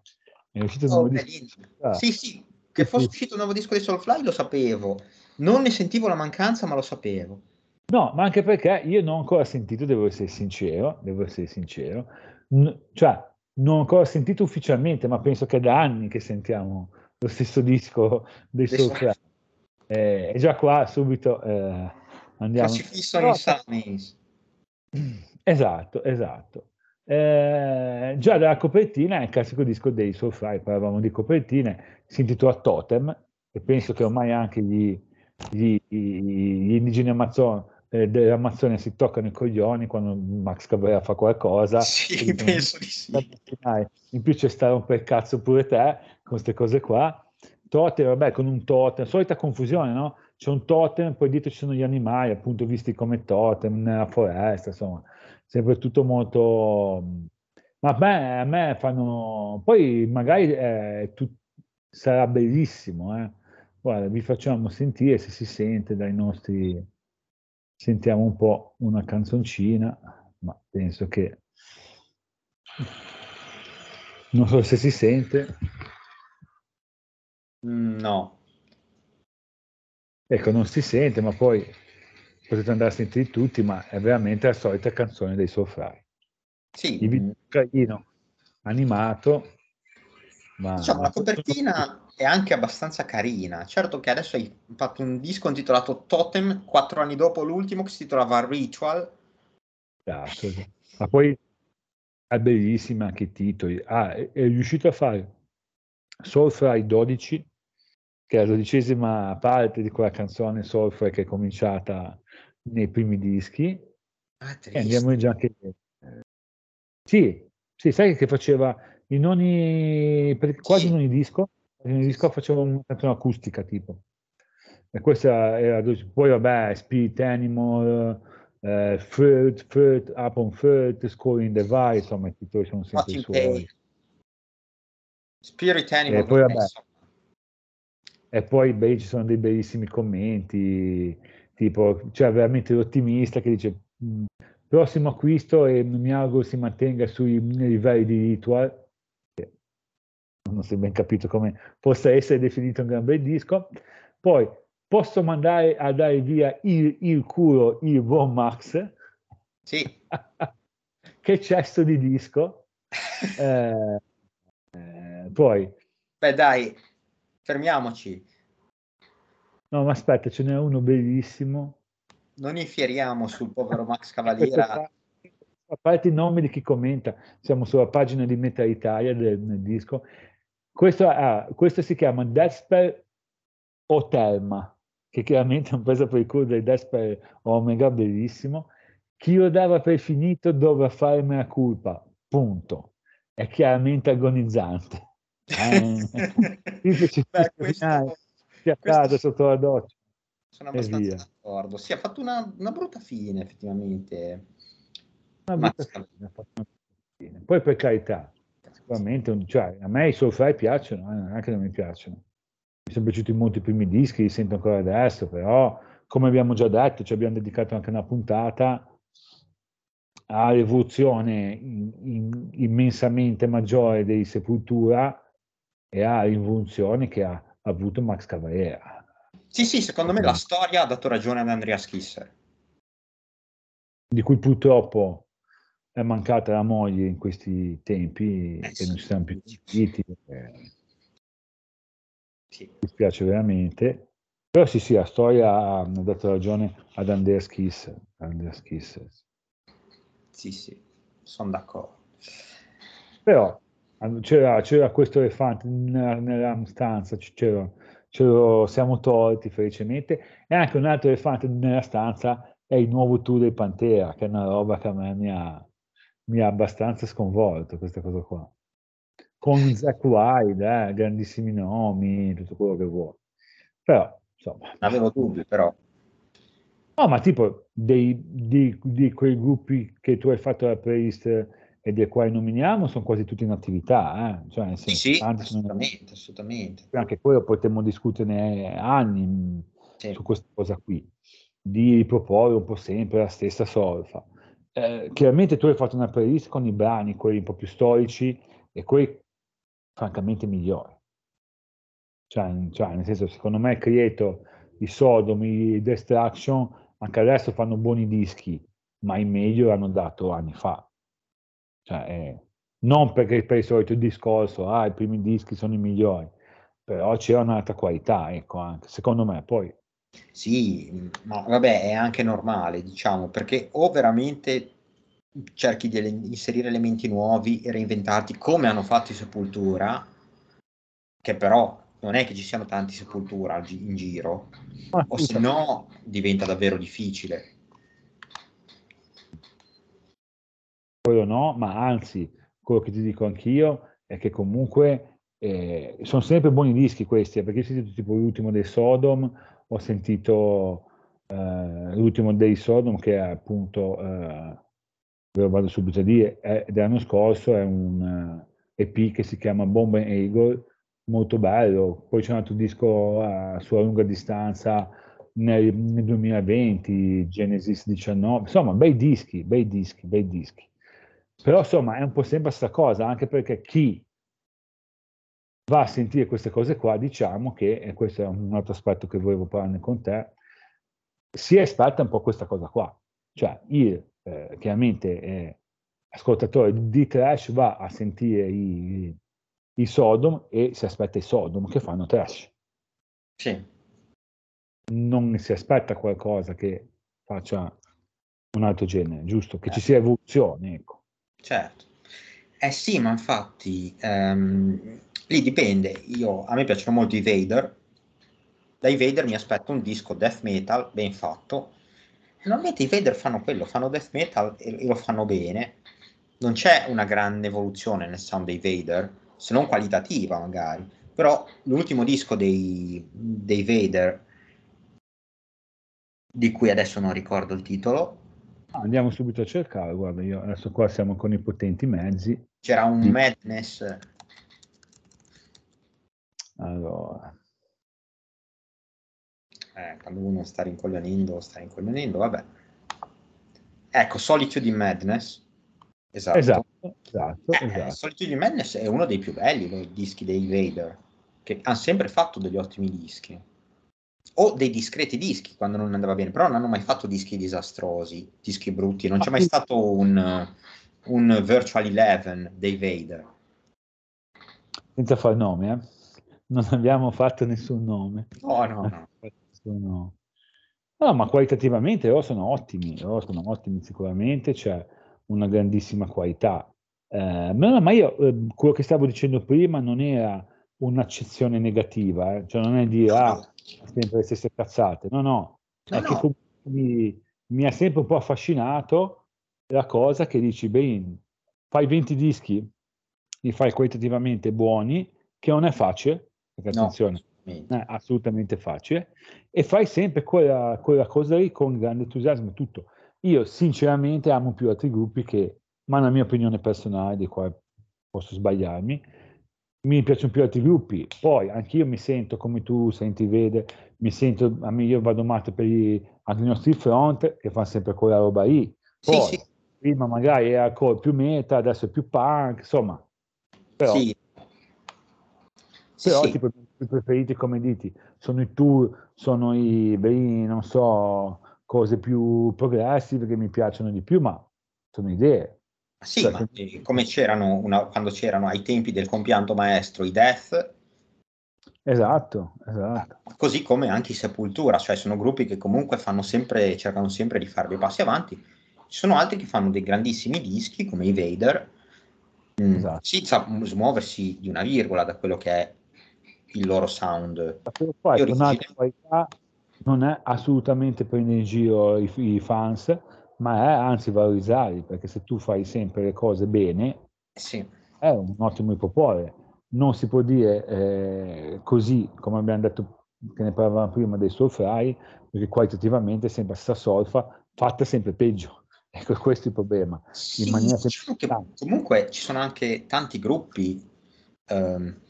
È uscito oh, nuovo disco. Ah. Sì, sì, che fosse uscito un nuovo disco di Soulfly lo sapevo. Non ne sentivo la mancanza, ma lo sapevo. No, ma anche perché io non ho ancora sentito, devo essere sincero, devo essere sincero, n- cioè non ho ancora sentito ufficialmente, ma penso che da anni che sentiamo lo stesso disco dei Soulfly. Eh, e già qua subito eh, andiamo. Si fissano i Esatto, esatto. Eh, già dalla copertina è il classico disco dei Soulfly, parlavamo di copertine, si intitola Totem, e penso che ormai anche gli, gli, gli indigeni Amazon, eh, dell'Amazzonia si toccano i coglioni quando Max Cabrera fa qualcosa. Sì, *laughs* penso di sì. In più c'è stare un per cazzo pure te, con queste cose qua. Totem, vabbè, con un totem, solita confusione, no? C'è un totem, poi dietro ci sono gli animali, appunto, visti come totem nella foresta, insomma sempre tutto molto... Ma a me, a me fanno... Poi magari eh, tu... sarà bellissimo, eh. Guarda, vi facciamo sentire se si sente dai nostri... Sentiamo un po' una canzoncina, ma penso che... Non so se si sente. No. Ecco, non si sente, ma poi potete andare a sentire tutti, ma è veramente la solita canzone dei Soulfly. Sì. Il video carino, animato. Ma... Diciamo, la copertina è anche abbastanza carina. Certo che adesso hai fatto un disco intitolato Totem, quattro anni dopo l'ultimo, che si titolava Ritual. Esatto. Ma poi è bellissima anche i titoli. Ah, è, è riuscito a fare Soulfly 12, che è la dodicesima parte di quella canzone Soulfly che è cominciata nei primi dischi. Ah, e andiamo già anche... Sì, sì, sai che faceva in ogni, per quasi sì. in ogni disco, in ogni disco faceva una canzone acustica tipo. E questa era, poi vabbè, Spirit Animal, uh, Fruit, Fruit, Upon Fruit, Scoring the Device, insomma i titoli sono sempre i suoi. Spirit Animal. E poi, vabbè, e poi beh, ci sono dei bellissimi commenti, tipo, cioè veramente l'ottimista che dice prossimo acquisto e mi auguro si mantenga sui livelli di ritual. Non si è ben capito come possa essere definito un gran bel disco. Poi posso mandare a dare via il, il culo il buon Max. Sì. *laughs* che cesso di disco. *laughs* eh, eh, poi. Beh dai, fermiamoci. No, ma aspetta, ce n'è uno bellissimo. Non infieriamo sul povero *laughs* Max Cavaliera. A parte i nomi di chi commenta, siamo sulla pagina di Meta Italia del, del disco. Questo, ah, questo, si chiama Desper o Telma, che chiaramente è un preso per il culo del Desper Omega, bellissimo. Chi lo dava per finito dovrà fare mea culpa, punto. È chiaramente agonizzante. *laughs* Eh, Beh, questo schiattato sotto la doccia. Sono abbastanza d'accordo. Sì, ha fatto una, una brutta fine, effettivamente. Una brutta fine, Poi per carità, sicuramente, cioè, a me i Soulfly piacciono, eh, non è che non mi piacciono. Mi sono piaciuti molto i primi dischi, li sento ancora adesso, però come abbiamo già detto, ci abbiamo dedicato anche una puntata all'evoluzione in, in, immensamente maggiore dei Sepultura e all'involuzione che ha avuto Max Cavalera. Sì, sì, secondo me la storia ha dato ragione ad Andrea Schisser. Di cui purtroppo è mancata la moglie in questi tempi eh, e non ci siamo più sentiti. Eh. Sì. Mi dispiace veramente. Però sì, sì, la storia ha dato ragione ad Andrea Schisser. Andrea Schisser. Sì, sì, sono d'accordo. Però c'era, c'era questo elefante nella, nella stanza, c'era, c'era, siamo tolti felicemente, e anche un altro elefante nella stanza è il nuovo tour del Pantera, che è una roba che a me mi ha, mi ha abbastanza sconvolto, questa cosa qua. Con Zack Wilde, eh, grandissimi nomi, tutto quello che vuoi. Però, insomma... Avevo dubbi, però. No, ma tipo dei, di, di, quei gruppi che tu hai fatto la playlist e dei quali nominiamo sono quasi tutti in attività. Eh? Cioè, senso, sì, assolutamente, sono... assolutamente. Anche quello potremmo discuterne anni sì. su questa cosa qui, di riproporre un po' sempre la stessa solfa. Eh, chiaramente tu hai fatto una playlist con i brani, quelli un po' più storici e quelli francamente migliori. Cioè, cioè nel senso, secondo me Creator, i Sodom, i Destruction anche adesso fanno buoni dischi, ma i meglio l'hanno dato anni fa. Cioè, eh, non perché per il solito discorso, ah, i primi dischi sono i migliori, però c'è un'altra qualità, ecco, anche, secondo me, poi. Sì, ma vabbè, è anche normale, diciamo, perché o veramente cerchi di inserire elementi nuovi e reinventati come hanno fatto i Sepultura, che però non è che ci siano tanti Sepultura in giro, ah, o se no diventa davvero difficile. Quello no, ma anzi, quello che ti dico anch'io è che comunque eh, sono sempre buoni dischi questi, eh, perché ho sentito tipo l'ultimo dei Sodom, ho sentito eh, l'ultimo dei Sodom che è appunto, eh, ve vado subito a dire, è dell'anno scorso, è un EP eh, che si chiama Bomb and Eagle, molto bello. Poi c'è un altro disco uh, sulla lunga distanza nel, nel, 2020, Genesis 19, insomma, bei dischi, bei dischi, bei dischi. Però insomma è un po' sempre questa cosa, anche perché chi va a sentire queste cose qua, diciamo che, e questo è un altro aspetto che volevo parlarne con te, si aspetta un po' questa cosa qua. Cioè, il, eh, chiaramente, eh, ascoltatore di trash va a sentire i, i Sodom e si aspetta i Sodom che fanno trash. Sì. Non si aspetta qualcosa che faccia un altro genere, giusto? Che eh. ci sia evoluzione, ecco. Certo. Eh sì, ma infatti ehm, lì dipende. Io, a me piacciono molto i Vader. Dai Vader mi aspetto un disco death metal ben fatto. Normalmente i Vader fanno quello, fanno death metal e, e lo fanno bene. Non c'è una grande evoluzione nel sound dei Vader se non qualitativa magari. Però l'ultimo disco dei, dei Vader, di cui adesso non ricordo il titolo. Ah, andiamo subito a cercare, guarda, io adesso qua siamo con i potenti mezzi. C'era un di... Madness. Allora. Eh, quando uno sta rincoglionendo, sta rincoglionendo, vabbè. Ecco, Solitude in Madness. Esatto. esatto. Esatto, eh, esatto. Solitude Madness è uno dei più belli dei dischi dei Vader, che hanno sempre fatto degli ottimi dischi. O dei discreti dischi quando non andava bene, però non hanno mai fatto dischi disastrosi, dischi brutti. Non c'è mai stato un, un Virtual Eleven dei Vader. Senza far nome, eh? Non abbiamo fatto nessun nome. No, no, no. Sono... No, ma qualitativamente loro sono ottimi, loro sono ottimi sicuramente, c'è una grandissima qualità. Eh, ma, ma, io eh, quello che stavo dicendo prima non era un'accezione negativa, eh? cioè non è dire ah, sempre le stesse cazzate, no, no, no, no. Mi, mi, ha sempre un po' affascinato la cosa che dici, bene, fai 20 dischi, li fai qualitativamente buoni, che non è facile, perché attenzione, no, è assolutamente facile, e fai sempre quella, quella cosa lì con grande entusiasmo e tutto. Io sinceramente amo più altri gruppi che ma una mia opinione personale, di qua posso sbagliarmi, mi piacciono più altri gruppi. Poi anch'io mi sento come tu senti, vede, mi sento, a me io vado matto per i, anche i nostri front che fanno sempre quella roba lì. Poi, sì, sì. prima magari era più meta, adesso è più punk, insomma. Però, sì. Però sì, tipo, i preferiti come diti sono i tour, sono i, beh, non so, cose più progressive che mi piacciono di più, ma sono idee. Sì, cioè, ma che... come c'erano una, quando c'erano ai tempi del compianto maestro i Death. Esatto, esatto. Così come anche i Sepultura, cioè sono gruppi che comunque fanno sempre, cercano sempre di fare dei passi avanti. Ci sono altri che fanno dei grandissimi dischi come i Vader, mm, esatto. senza smuoversi di una virgola da quello che è il loro sound. Poi, qualità non è assolutamente prendere in giro i, i fans, ma è anzi valorizzarli, perché se tu fai sempre le cose bene, sì. è un ottimo ipopore. Non si può dire eh, così, come abbiamo detto, che ne parlavamo prima dei surfrai, perché qualitativamente sembra sta solfa fatta sempre peggio. *laughs* Ecco, questo è il problema. Sì, diciamo comunque ci sono anche tanti gruppi ehm,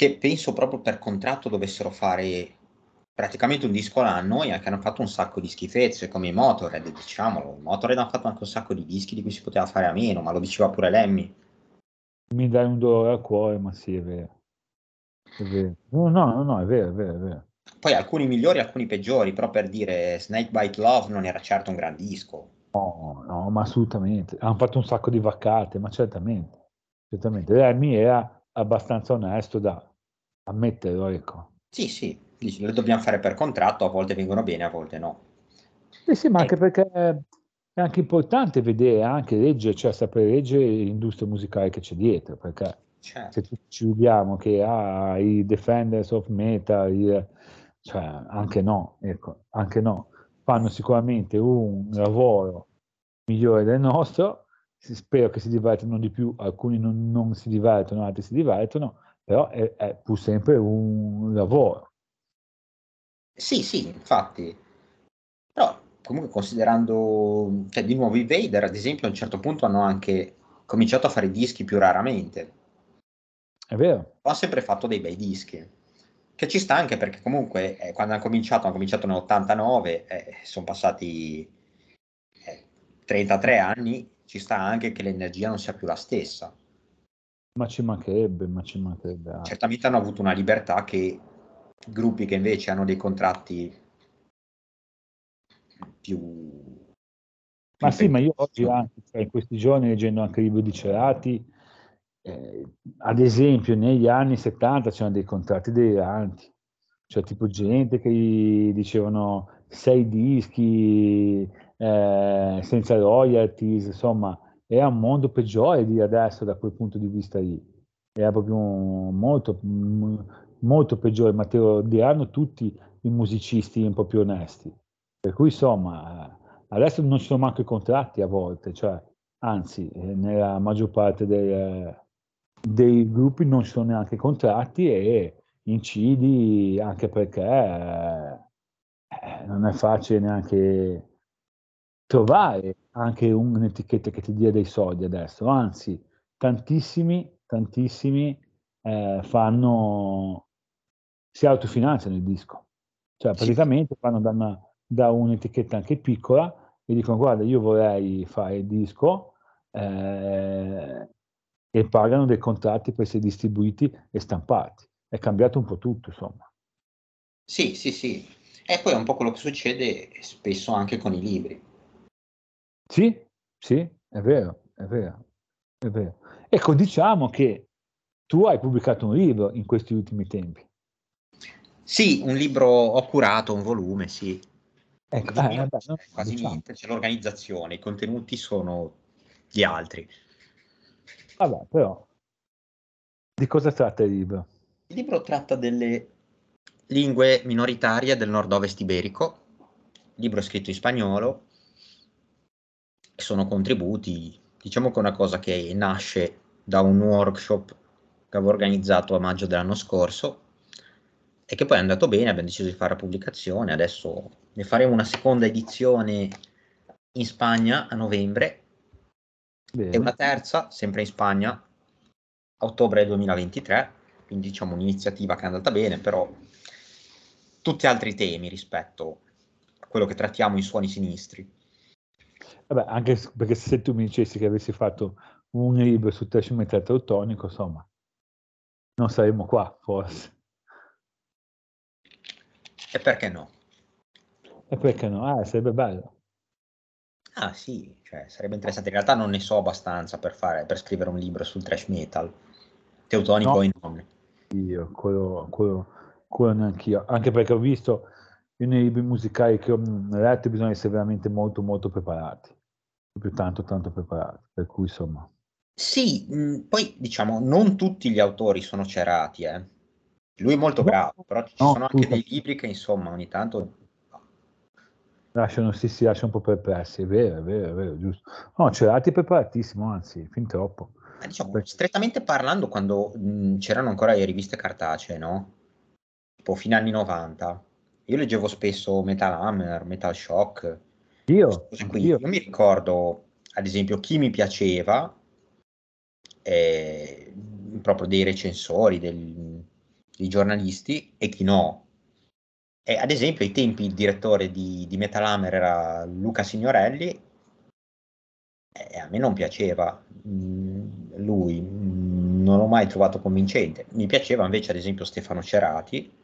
che penso proprio per contratto dovessero fare praticamente un disco l'anno e che hanno fatto un sacco di schifezze come i Motorhead, diciamolo. I Motorhead hanno fatto anche un sacco di dischi di cui si poteva fare a meno, ma lo diceva pure Lemmy. Mi dai un dolore al cuore, ma sì, è vero. È vero. No, no, no, è vero, è vero, è vero. Poi alcuni migliori, alcuni peggiori, però per dire Snakebite Love non era certo un gran disco. No, no, ma assolutamente. Hanno fatto un sacco di vaccate, ma certamente. Certamente. Lemmy era abbastanza onesto da ammetterlo, ecco. Sì, sì, dici, le dobbiamo fare per contratto, a volte vengono bene, a volte no. Sì, sì, ma anche perché è anche importante vedere, anche leggere, cioè sapere leggere l'industria musicale che c'è dietro, perché certo. se ci vediamo che ah, i Defenders of Metal, i, cioè anche no, ecco, anche no, fanno sicuramente un lavoro migliore del nostro, spero che si divertano di più, alcuni non, non si divertono, altri si divertono, però è, è pur sempre un lavoro. Sì, sì, infatti. Però comunque considerando, cioè di nuovo i Vader ad esempio a un certo punto hanno anche cominciato a fare dischi più raramente. È vero. Ho sempre fatto dei bei dischi. Che ci sta anche perché comunque eh, quando hanno cominciato, hanno cominciato nell'89, eh, sono passati eh, 33 anni, ci sta anche che l'energia non sia più la stessa. Ma ci mancherebbe, ma ci mancherebbe. Certamente hanno avuto una libertà che gruppi che invece hanno dei contratti più... Ma sì, ma io oggi anche, cioè in questi giorni leggendo anche libri di Cerati, eh, ad esempio negli anni 70 c'erano dei contratti deliranti, cioè tipo gente che dicevano sei dischi eh, senza royalties, insomma, era un mondo peggiore di adesso da quel punto di vista lì. Era proprio molto, molto peggiore, ma te lo diranno tutti i musicisti un po' più onesti. Per cui insomma, adesso non ci sono manco i contratti a volte, cioè, anzi, eh, nella maggior parte dei, dei gruppi non ci sono neanche contratti e incidi anche perché eh, non è facile neanche trovare anche un'etichetta che ti dia dei soldi adesso, anzi, tantissimi, tantissimi eh, fanno si autofinanziano il disco. Cioè praticamente vanno da, una, da un'etichetta anche piccola e dicono guarda io vorrei fare il disco eh, e pagano dei contratti per essere distribuiti e stampati. È cambiato un po' tutto insomma. Sì, sì, sì. E poi è un po' quello che succede spesso anche con i libri. Sì, sì, è vero, è vero, è vero. Ecco, diciamo che tu hai pubblicato un libro in questi ultimi tempi. Sì, un libro ho curato, un volume, sì. Ecco, eh, vabbè, no, quasi diciamo. niente, c'è l'organizzazione, i contenuti sono gli altri. Vabbè, però, di cosa tratta il libro? Il libro tratta delle lingue minoritarie del nord-ovest iberico, libro scritto in spagnolo, sono contributi, diciamo che è una cosa che nasce da un workshop che avevo organizzato a maggio dell'anno scorso e che poi è andato bene, abbiamo deciso di fare la pubblicazione, adesso ne faremo una seconda edizione in Spagna a novembre Bene. E una terza, sempre in Spagna, ottobre 2023, quindi diciamo un'iniziativa che è andata bene, però tutti altri temi rispetto a quello che trattiamo in suoni sinistri. Vabbè, anche perché se tu mi dicessi che avessi fatto un libro su thrash metal teutonico, insomma, non saremmo qua, forse. E perché no? E perché no? Ah, sarebbe bello. Ah sì, cioè, sarebbe interessante. In realtà non ne so abbastanza per, fare, per scrivere un libro sul thrash metal, teutonico no. e non. Io, quello, quello, quello neanche io. Anche perché ho visto nei libri musicali che ho letto bisogna essere veramente molto molto preparati proprio tanto tanto preparati per cui insomma. Sì mh, poi diciamo non tutti gli autori sono cerati eh. lui è molto no, bravo però ci no, sono anche dei libri che insomma ogni tanto lasciano sì si lasciano un po' perplessi. È vero è vero è vero giusto. No cerati preparatissimo anzi fin troppo. Eh, diciamo, Perché... strettamente parlando quando mh, c'erano ancora le riviste cartacee no? Tipo fine anni 90 io leggevo spesso Metal Hammer, Metal Shock. Io, qui. io mi ricordo, ad esempio, chi mi piaceva, eh, proprio dei recensori, del, dei giornalisti, e chi no. E, ad esempio, ai tempi il direttore di, di Metal Hammer era Luca Signorelli, e a me non piaceva mm, lui, mm, non l'ho mai trovato convincente. Mi piaceva invece, ad esempio, Stefano Cerati,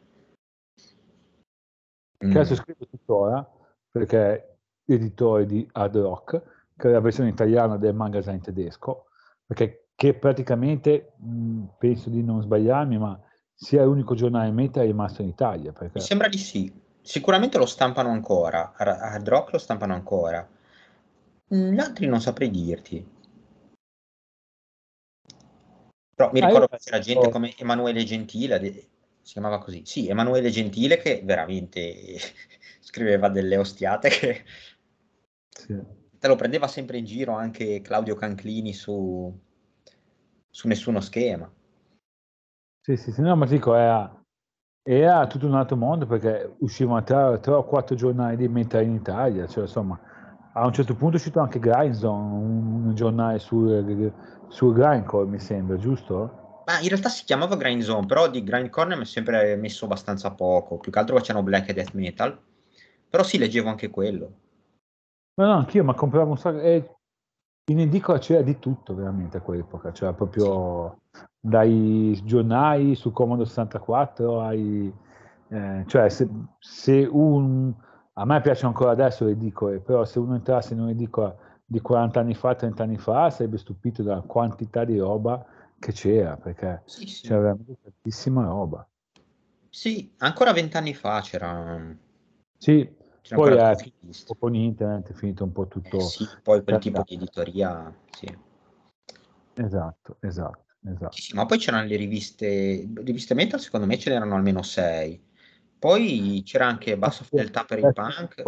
che adesso mm. scrivo tuttora perché editore di Hard Rock, che è la versione italiana del magazine tedesco, perché che praticamente, mh, mm, penso di non sbagliarmi, ma sia l'unico giornale meta rimasto in Italia. Perché... Mi sembra di sì. Sicuramente lo stampano ancora, Hard Rock lo stampano ancora. Gli altri non saprei dirti. Però mi ah, ricordo che c'era gente come Emanuele Gentile, si chiamava così. Sì, Emanuele Gentile che veramente *laughs* scriveva delle ostiate che sì. te lo prendeva sempre in giro anche Claudio Canclini su, su nessuno schema. Sì, sì, sì, no, ma dico, era, era tutto un altro mondo perché uscivano tre, tre o quattro giornali di metà in Italia, cioè insomma, a un certo punto è uscito anche Grindzone, un, un giornale sul, sul grindcore, mi sembra, giusto? Ma in realtà si chiamava Grind Zone, però di Grindcore mi è sempre messo abbastanza poco. Più che altro facevano black e death metal. Però sì, leggevo anche quello. No, no, anch'io, ma compravo un sacco. E in edicola c'era di tutto veramente a quell'epoca. C'era proprio sì. dai giornali su Comodo 64 ai. Eh, cioè, se, se, un. A me piacciono ancora adesso le edicole, però se uno entrasse in un'edicola di 40 anni fa, 30 anni fa, sarebbe stupito dalla quantità di roba che c'era, perché sì, sì. c'era veramente tantissima roba. Sì, ancora vent'anni fa c'era... Sì, c'era poi è finito con internet, è finito un po' tutto... Eh sì, poi quel tipo di editoria, sì. Esatto, esatto, esatto. Sì, ma poi c'erano le riviste, riviste metal, secondo me ce n'erano almeno sei. Poi c'era anche Basso Fedeltà per il Punk.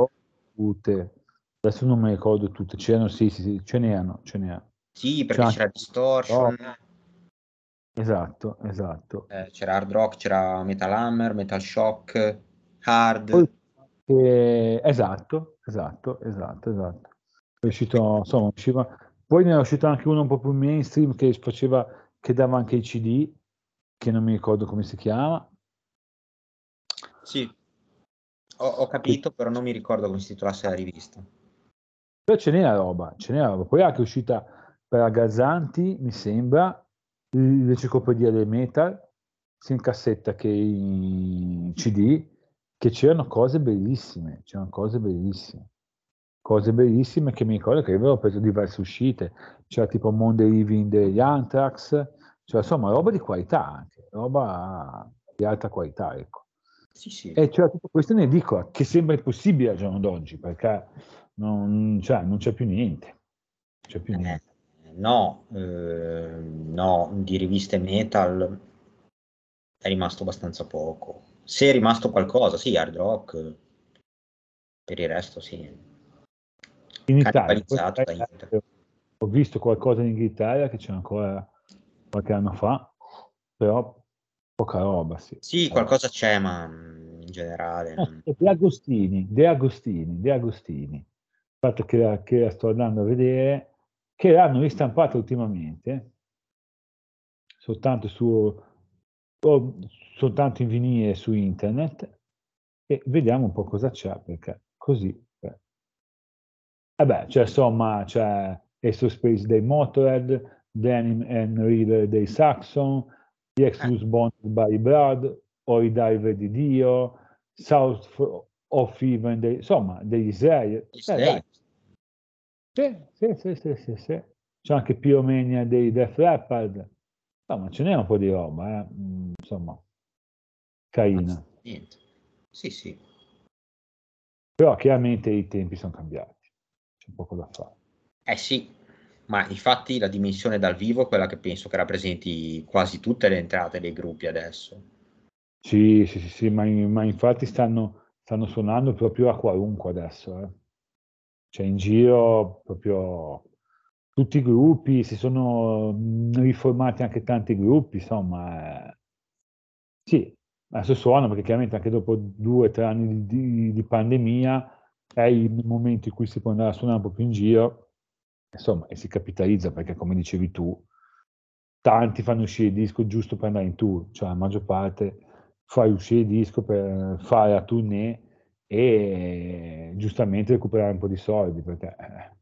Tutte. Adesso non mi ricordo tutte, c'erano, sì, sì, sì, ce n'erano, ce n'erano. Sì, perché c'era, c'era Distortion. Oh Esatto, esatto. Eh, c'era Hard Rock, c'era Metal Hammer, Metal Shock, Hard. Eh, esatto, esatto, esatto, esatto. È uscito, insomma, usciva... Poi ne è uscito anche uno un po' più mainstream che faceva, che dava anche i CD, che non mi ricordo come si chiama. Sì, ho, ho capito, che... però non mi ricordo come si titolasse la rivista. Però ce n'era roba, ce n'era roba. Poi è anche uscita per Agazzanti, mi sembra, l'enciclopedia del metal, sia in cassetta che in CD, che c'erano cose bellissime, c'erano cose bellissime, cose bellissime che mi ricordo che avevo preso diverse uscite, c'era tipo Monday Living degli Anthrax, cioè insomma roba di qualità anche, roba di alta qualità, ecco. Sì, sì. E c'era tutto questo in edicola, che sembra impossibile al giorno d'oggi, perché non, cioè, non c'è più niente. Non c'è più eh, niente no, eh, no, di riviste metal è rimasto abbastanza poco. Se è rimasto qualcosa, sì, hard rock, per il resto sì. In Italia, ho visto qualcosa in Inghilterra che c'è ancora qualche anno fa, però poca roba, sì. Sì, qualcosa c'è, ma in generale... Eh, De Agostini, De Agostini, De Agostini. Il fatto che, che la sto andando a vedere che l'hanno ristampata ultimamente, soltanto, su, soltanto in vinile su internet, e vediamo un po' cosa c'è, perché così... Beh. Eh beh, c'è insomma, c'è Ace Space dei Motorhead, Denim and River dei Saxon, The Exodus Bonded by Blood, Oi Diver di Dio, South of Even, dei, insomma, degli Israel. Eh, sì, sì, sì, sì, sì, sì. C'è anche Pyromania dei Def Leppard. Insomma, ce n'è un po' di roba, eh. Mm, insomma, carina. Niente. Sì, sì. Però chiaramente i tempi sono cambiati. C'è poco da fare. Eh sì, ma infatti la dimensione dal vivo è quella che penso che rappresenti quasi tutte le entrate dei gruppi adesso. Sì, sì, sì, sì ma, ma infatti stanno, stanno, suonando proprio a qualunque adesso. Eh. Cioè in giro proprio tutti i gruppi, si sono riformati anche tanti gruppi, insomma. Eh. Sì, adesso suona perché chiaramente anche dopo due o tre anni di, di, pandemia è il momento in cui si può andare a suonare un po' più in giro, insomma, e si capitalizza perché come dicevi tu, tanti fanno uscire il disco giusto per andare in tour, cioè la maggior parte fai uscire il disco per fare la tournée e giustamente recuperare un po' di soldi perché eh,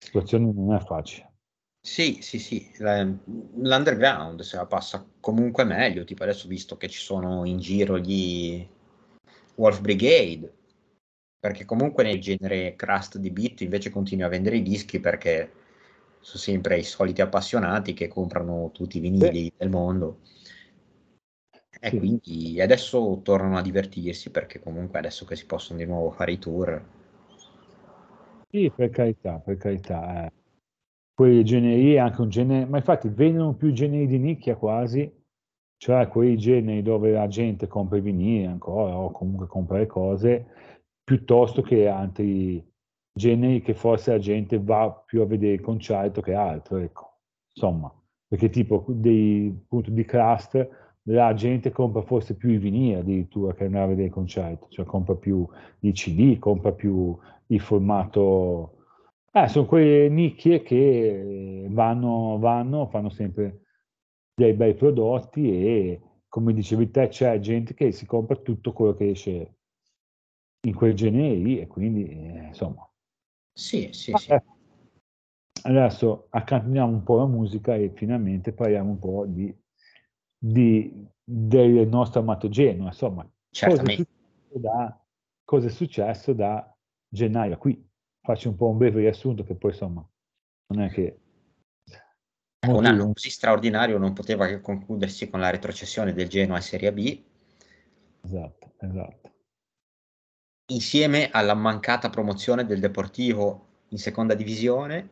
situazione non è facile. Sì, sì, sì, l'underground se la passa comunque meglio, tipo adesso visto che ci sono in giro gli Wolf Brigade, perché comunque nel genere crust di beat invece continui a vendere i dischi perché sono sempre i soliti appassionati che comprano tutti i vinili sì. del mondo. E sì. quindi adesso tornano a divertirsi perché comunque adesso che si possono di nuovo fare i tour. Sì, per carità, per carità. Eh. Quei generi, anche un genere, ma infatti vendono più generi di nicchia quasi, cioè quei generi dove la gente compra i vinili ancora o comunque compra le cose, piuttosto che altri generi che forse la gente va più a vedere il concerto che altro, ecco. Insomma, perché tipo dei punti di crust la gente compra forse più i vinili addirittura che andare a vedere il concerto, cioè compra più i CD, compra più il formato... Eh, sono quelle nicchie che vanno, vanno, fanno sempre dei bei prodotti e come dicevi te c'è gente che si compra tutto quello che esce in quel genere lì e quindi eh, insomma... Sì, sì, sì. Adesso accantiniamo un po' la musica e finalmente parliamo un po' di di, del nostro amato Genoa, insomma, cosa è, da, cosa è, successo da, gennaio qui. Faccio un po' un breve riassunto che poi insomma non è che... Un anno così straordinario non poteva che concludersi con la retrocessione del Genoa in Serie B. Esatto, esatto. Insieme alla mancata promozione del Deportivo in seconda divisione.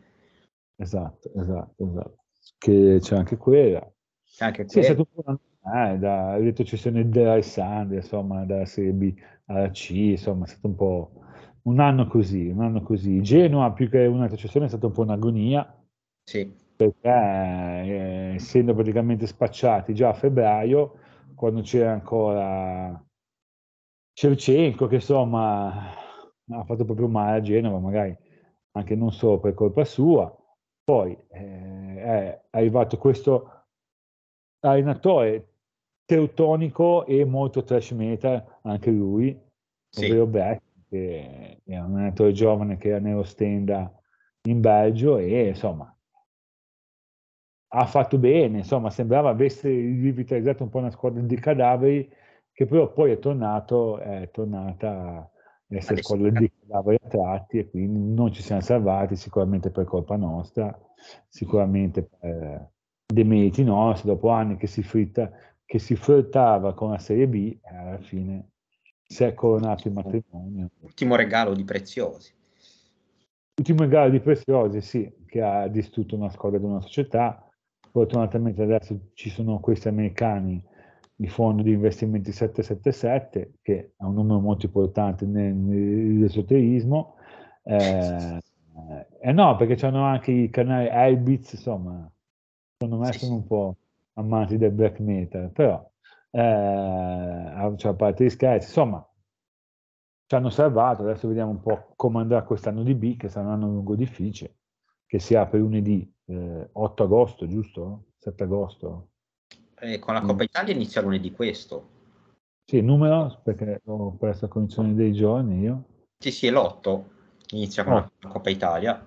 Esatto, esatto, esatto. Che c'è anche quella. Anche sì, è stato un po' eh, da retrocessione dell'Alessandria, insomma, dalla Serie B alla C, insomma, è stato un po' un anno così, un anno così. Genoa, più che una retrocessione, è stata un po' un'agonia. Sì. Perché eh, essendo praticamente spacciati già a febbraio, quando c'era ancora Cercenco, che insomma ha fatto proprio male a Genova, magari anche non solo per colpa sua. Poi eh, è arrivato questo allenatore teutonico e molto trash metal anche lui, sì. ovvero Beck, che è un allenatore giovane che era nello stand in Belgio e insomma ha fatto bene, insomma sembrava avesse rivitalizzato un po' una squadra di cadaveri che però poi è tornato, è tornata a essere squadra di cadaveri a tratti e quindi non ci siamo salvati sicuramente per colpa nostra, sicuramente per dei meriti nostri, dopo anni che si, fritta, che si flirtava con la Serie B, alla fine si è coronato il matrimonio. Ultimo regalo di Preziosi. Ultimo regalo di Preziosi, sì, che ha distrutto una squadra di una società. Fortunatamente adesso ci sono questi americani di fondo di investimenti 777, che è un numero molto importante nel, nell'esoterismo. Eh, eh, no, perché hanno anche i canali Elbitz, insomma, secondo me sono un po' amanti del black metal, però eh, cioè, a parte gli scherzi, insomma, ci hanno salvato, adesso vediamo un po' come andrà quest'anno di B, che sarà un anno lungo difficile, che si apre lunedì eh, 8 agosto, giusto? 7 agosto. Eh, con la Coppa Italia inizia lunedì questo. Sì, numero, perché ho perso la cognizione dei giorni io. Sì, sì, è l'8, inizia con oh. la Coppa Italia.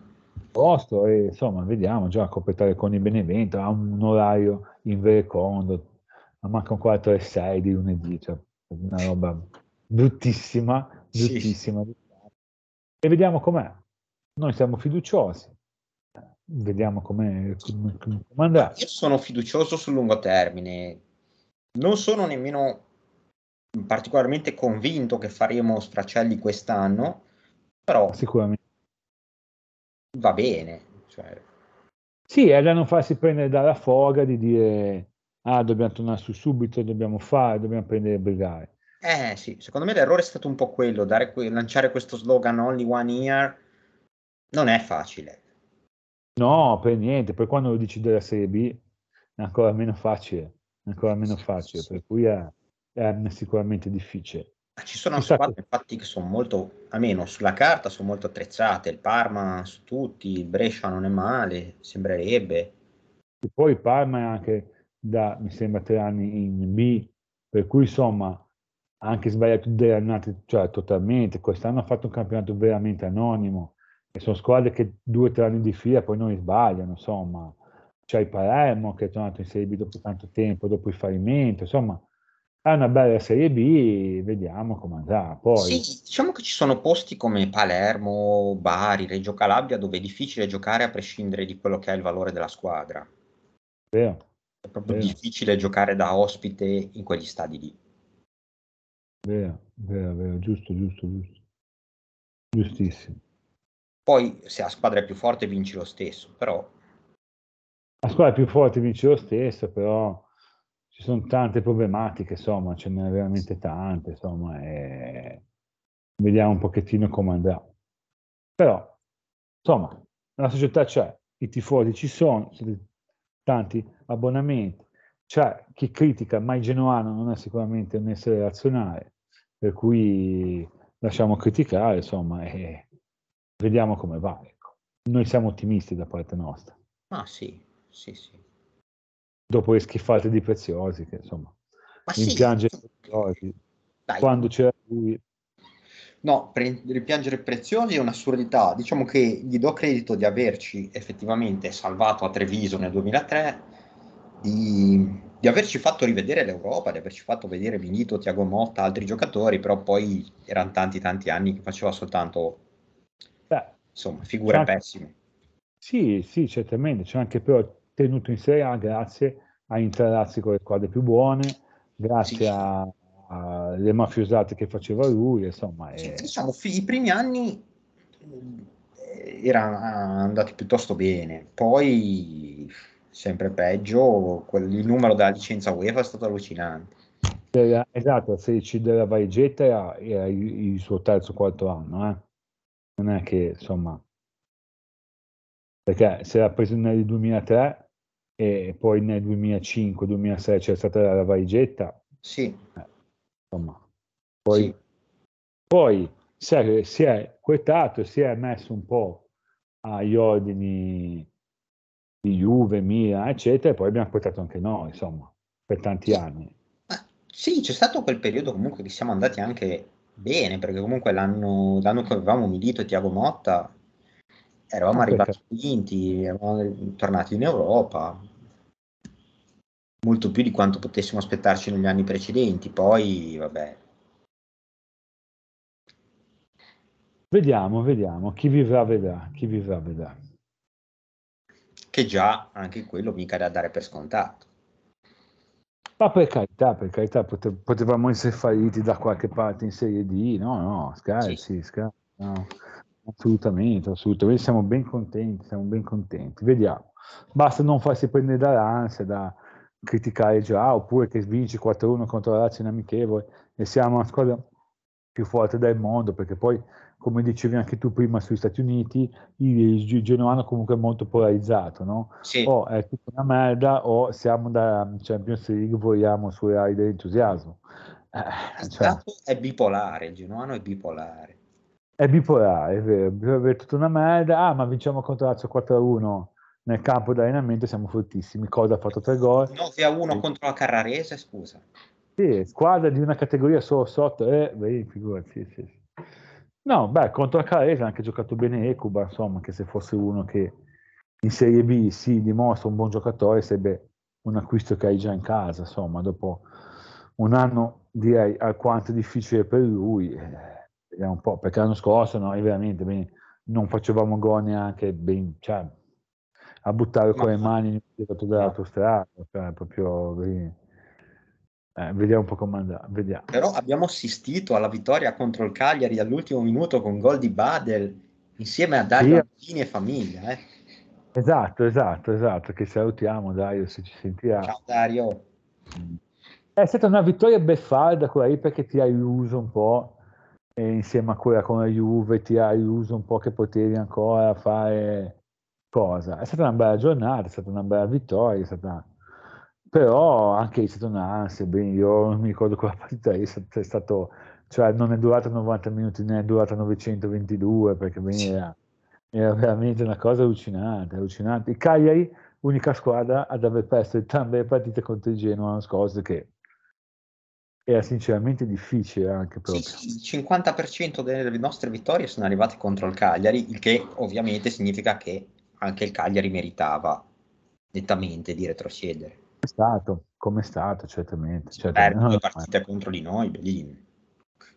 Posto e insomma, vediamo già la Coppa Italia con il Benevento, ha un orario in verecondo, ma manca ancora 3 6 di lunedì, cioè una roba bruttissima, bruttissima. Sì. E vediamo com'è. Noi siamo fiduciosi, vediamo come andrà. Io sono fiducioso sul lungo termine, non sono nemmeno particolarmente convinto che faremo Straccelli quest'anno, però sicuramente va bene. Cioè... Sì, è da non farsi prendere dalla foga di dire ah, dobbiamo tornare su subito, dobbiamo fare, dobbiamo prendere e brigare. Eh sì, secondo me l'errore è stato un po' quello, dare, lanciare questo slogan only one year non è facile. No, per niente, poi quando lo dici della Serie B è ancora meno facile, ancora meno facile, per cui è, è sicuramente difficile. Ci sono Chissà squadre infatti che sono molto, almeno sulla carta, sono molto attrezzate, il Parma su tutti, il Brescia non è male, sembrerebbe. E poi il Parma è anche da, mi sembra, tre anni in B, per cui insomma ha anche sbagliato delle annate, cioè totalmente, quest'anno ha fatto un campionato veramente anonimo, e sono squadre che due o tre anni di fila poi non sbagliano, insomma. C'è il Palermo che è tornato in Serie B dopo tanto tempo, dopo il fallimento, insomma, è una bella Serie B, vediamo come andrà. Poi... Sì, diciamo che ci sono posti come Palermo, Bari, Reggio Calabria dove è difficile giocare a prescindere di quello che è il valore della squadra. Vero. È proprio vero. difficile giocare da ospite in quegli stadi lì. Vero, vero, vero, giusto, giusto, giusto. Giustissimo. Poi se la squadra è più forte vinci lo stesso, però... La squadra è più forte vince lo stesso, però ci sono tante problematiche, insomma, ce n'è veramente tante, insomma, e vediamo un pochettino come andrà. Però, insomma, la società c'è, i tifosi ci sono, tanti abbonamenti, c'è chi critica, ma il genuano non è sicuramente un essere razionale, per cui lasciamo criticare, insomma, e Vediamo come va. Ecco. Noi siamo ottimisti da parte nostra. Ah sì, sì, sì. Dopo le schifate di Preziosi, che insomma, Ma rimpiangere sì. Quando c'era lui... No, pre- ripiangere Preziosi è un'assurdità. Diciamo che gli do credito di averci effettivamente salvato a Treviso nel 2003, di, di averci fatto rivedere l'Europa, di averci fatto vedere Vinito, Tiago Motta, altri giocatori, però poi erano tanti tanti anni che faceva soltanto insomma, figure anche, pessime. Sì, sì, certamente, c'è anche però tenuto in Serie A grazie a intralazzi con le squadre più buone, grazie sì. Alle mafiosate che faceva lui, insomma. Sì, è... diciamo, i primi anni eh, erano andati piuttosto bene, poi sempre peggio, il numero della licenza UEFA è stato allucinante. Era, esatto, il 16 della Vaigetta era, era il, il, suo terzo quarto anno, eh non è che insomma perché si era preso nel 2003 e poi nel 2005-2006 c'è stata la valigetta sì eh, insomma poi, sì. poi si, è, si è quetato si è messo un po' agli ordini di Juve, Milan eccetera e poi abbiamo quetato anche noi insomma per tanti anni. Sì c'è stato quel periodo comunque che siamo andati anche bene, perché comunque l'anno, l'anno che avevamo Milito e Tiago Motta eravamo ah, arrivati quinti, eravamo tornati in Europa, molto più di quanto potessimo aspettarci negli anni precedenti. Poi, vabbè. Vediamo, vediamo, chi vivrà vedrà, chi vivrà vedrà. Che già anche quello mica da dare per scontato. Ma per carità, per carità, pote- potevamo essere falliti da qualche parte in Serie D, no, no, scherzi, sì. scherzi, no. assolutamente, assolutamente, siamo ben contenti, siamo ben contenti, vediamo. Basta non farsi prendere dall'ansia, da criticare già, oppure che vinci 4-1 contro la Lazio in amichevole e siamo una squadra più forte del mondo, perché poi come dicevi anche tu prima sugli Stati Uniti, il genuano comunque è molto polarizzato, no? Sì. O è tutta una merda o siamo da Champions League, vogliamo sue ali dell'entusiasmo. Eh, cioè... è bipolare, il genuano è bipolare. È bipolare, è vero, bisogna avere tutta una merda, ah ma vinciamo contro Lazio 4-1 nel campo d'allenamento, siamo fortissimi, Cosa ha fatto tre gol. 9-1 contro la Carrarese, scusa. Sì, squadra di una categoria solo sotto, eh, beh, figurati, sì, sì. No, beh, contro la Carrese ha anche giocato bene Ecuba, insomma, che se fosse uno che in Serie B si dimostra un buon giocatore, sarebbe un acquisto che hai già in casa, insomma, dopo un anno direi alquanto difficile per lui. Eh vediamo un po', perché l'anno scorso noi veramente bene, non facevamo gol neanche ben, cioè, a buttare con le mani tirato dell'autostrada, cioè, proprio eh, vediamo un po' come andrà. Vediamo. Però abbiamo assistito alla vittoria contro il Cagliari all'ultimo minuto con gol di Badel insieme a Dario sì. e famiglia. Eh. Esatto, esatto, esatto, che salutiamo Dario se ci sentirà. Ciao Dario. È stata una vittoria beffarda quella lì perché ti hai illuso un po' e insieme a quella con la Juve ti hai illuso un po' che potevi ancora fare cosa. È stata una bella giornata, è stata una bella vittoria, è stata... però anche è stata un'ansia, io non mi ricordo quella partita lì, è stato, cioè non è durata 90 minuti, ne è durata 922 perché ben, era, era, veramente una cosa allucinante, allucinante. Il Cagliari, unica squadra ad aver perso entrambe le partite contro il Genoa l'anno scorso che era sinceramente difficile anche proprio. Sì, il 50% delle nostre vittorie sono arrivate contro il Cagliari, il che ovviamente significa che anche il Cagliari meritava nettamente di retrocedere. È stato, come è stato, certamente. certamente. Per due partite no, contro di noi, bellissime.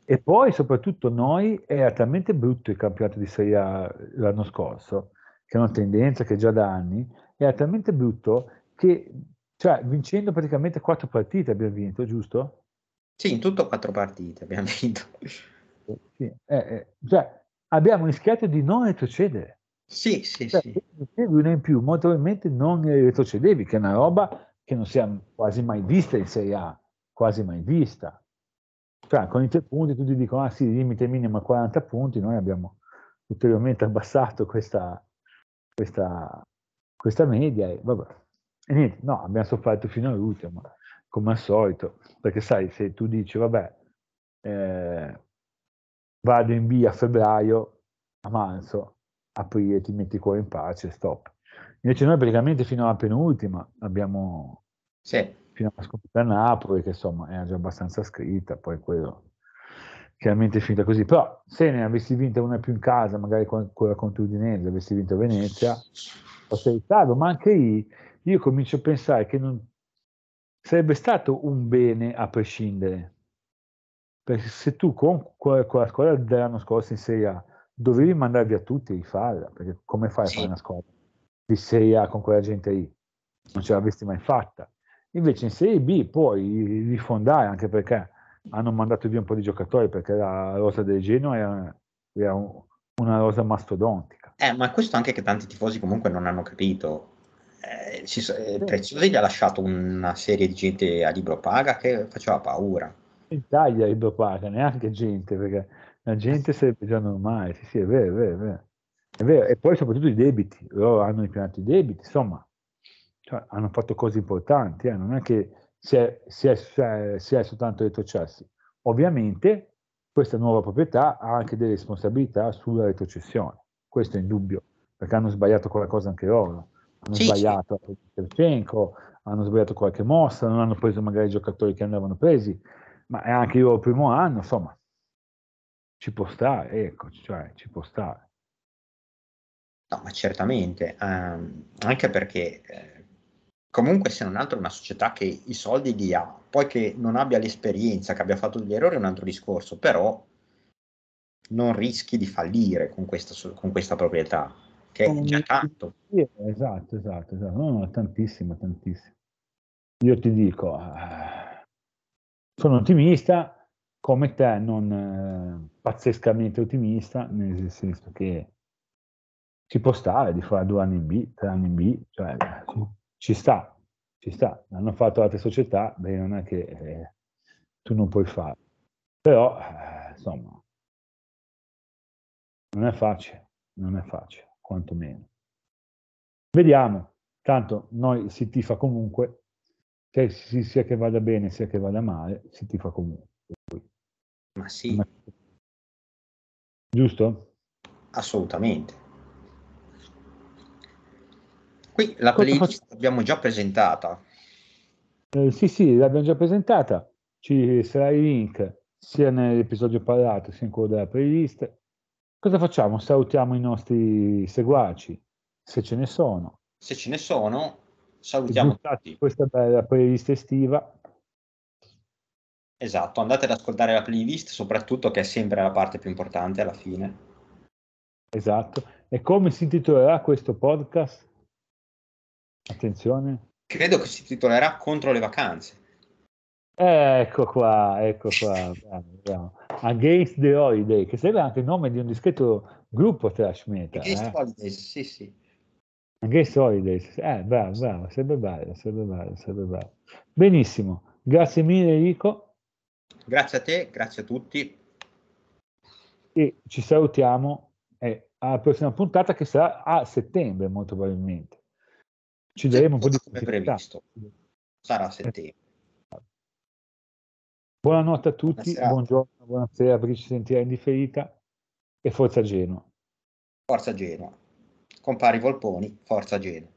E poi soprattutto noi era talmente brutto il campionato di Serie A l'anno scorso, che è una tendenza che già da anni, era talmente brutto che, cioè, vincendo praticamente quattro partite abbiamo vinto, giusto? Sì, in tutto quattro partite abbiamo *laughs* vinto. Sì, eh, eh, cioè, abbiamo rischiato di non retrocedere. Sì, sì, cioè, sì. Uno in più, molto probabilmente non retrocedevi, che è una roba che non si è quasi mai vista in Serie A, quasi mai vista. Cioè, con i tre punti tutti dicono, ah sì, limite minimo a 40 punti, noi abbiamo ulteriormente abbassato questa, questa, questa media e vabbè. E niente, no, abbiamo sofferto fino all'ultimo come al solito, perché sai, se tu dici, vabbè, eh, vado in via a febbraio, a marzo, aprile, ti metti qua in pace, stop. Invece noi praticamente fino alla penultima abbiamo, sì. fino alla sconfitta a Napoli, che insomma era già abbastanza scritta, poi quello chiaramente è finita così. Però se ne avessi vinta una più in casa, magari quella contro Udinese, avessi vinto Venezia, potrei starlo, ma anche lì io comincio a pensare che non, sarebbe stato un bene a prescindere. Perché se tu con, con la squadra dell'anno scorso in Serie A dovevi mandare via tutti e rifarla, perché come fai a fare una squadra di Serie A con quella gente lì? Non ce l'avresti mai fatta. Invece in Serie B puoi rifondare, anche perché hanno mandato via un po' di giocatori, perché la rosa del Genoa era, era un, una rosa mastodontica. Eh, ma questo anche che tanti tifosi comunque non hanno capito eh, ci, eh, Preziosi gli ha lasciato una serie di gente a libro paga che faceva paura. In Italia libro paga, neanche gente, perché la gente sarebbe già normale, sì sì, è vero, è vero, è vero. È vero. E poi soprattutto i debiti, loro hanno ripianato i debiti, insomma, cioè, hanno fatto cose importanti, eh. non è che si è, si è, si è soltanto retrocessi. Ovviamente questa nuova proprietà ha anche delle responsabilità sulla retrocessione, questo è indubbio, perché hanno sbagliato qualcosa anche loro hanno sì, sbagliato sì. Shevchenko, hanno sbagliato qualche mossa, non hanno preso magari i giocatori che andavano presi, ma è anche il primo anno, insomma, ci può stare, ecco, cioè ci può stare. No, ma certamente, um, anche perché eh, comunque se non altro è una società che i soldi li ha, poi che non abbia l'esperienza, che abbia fatto degli errori è un altro discorso, però non rischi di fallire con questa, con questa proprietà che è già tanto. esatto, esatto, esatto. No, no, tantissimo, tantissimo. Io ti dico, eh, sono ottimista, come te, non eh, pazzescamente ottimista, nel senso che ci può stare di fare due anni in B, tre anni in B, cioè ci sta, ci sta. Hanno fatto altre società, beh, non è che eh, tu non puoi fare. Però, eh, insomma, non è facile, non è facile quantomeno. Vediamo, tanto noi si tifa comunque, che sia che vada bene sia che vada male, si tifa comunque. Ma sì. Giusto? Assolutamente. Qui la Cosa playlist faccio? l'abbiamo già presentata. Eh, sì, sì, l'abbiamo già presentata. Ci sarà il link sia nell'episodio parlato sia in quello della playlist. Cosa facciamo? Salutiamo i nostri seguaci, se ce ne sono. Se ce ne sono, salutiamo tutti. Questa bella playlist estiva. Esatto, andate ad ascoltare la playlist, soprattutto che è sempre la parte più importante alla fine. Esatto. E come si intitolerà questo podcast? Attenzione. Credo che si titolerà Contro le vacanze. Ecco qua, ecco qua. Bravo, bravo. Against the Holiday, che sarebbe anche il nome di un discreto gruppo trash metal. Against eh? Holidays, sì, sì. Against Holidays, eh, bravo, bravo, sarebbe bello, sarebbe bello, sarebbe bello. Benissimo, grazie mille Enrico. Grazie a te, grazie a tutti. E ci salutiamo eh, alla prossima puntata che sarà a settembre, molto probabilmente. Ci daremo un po' di previsto. Sarà a settembre. Buonanotte a tutti, buonasera. buongiorno, buonasera per chi ci sentirà in differita e forza Genoa. Forza Genoa. Compari Volponi, forza Genoa.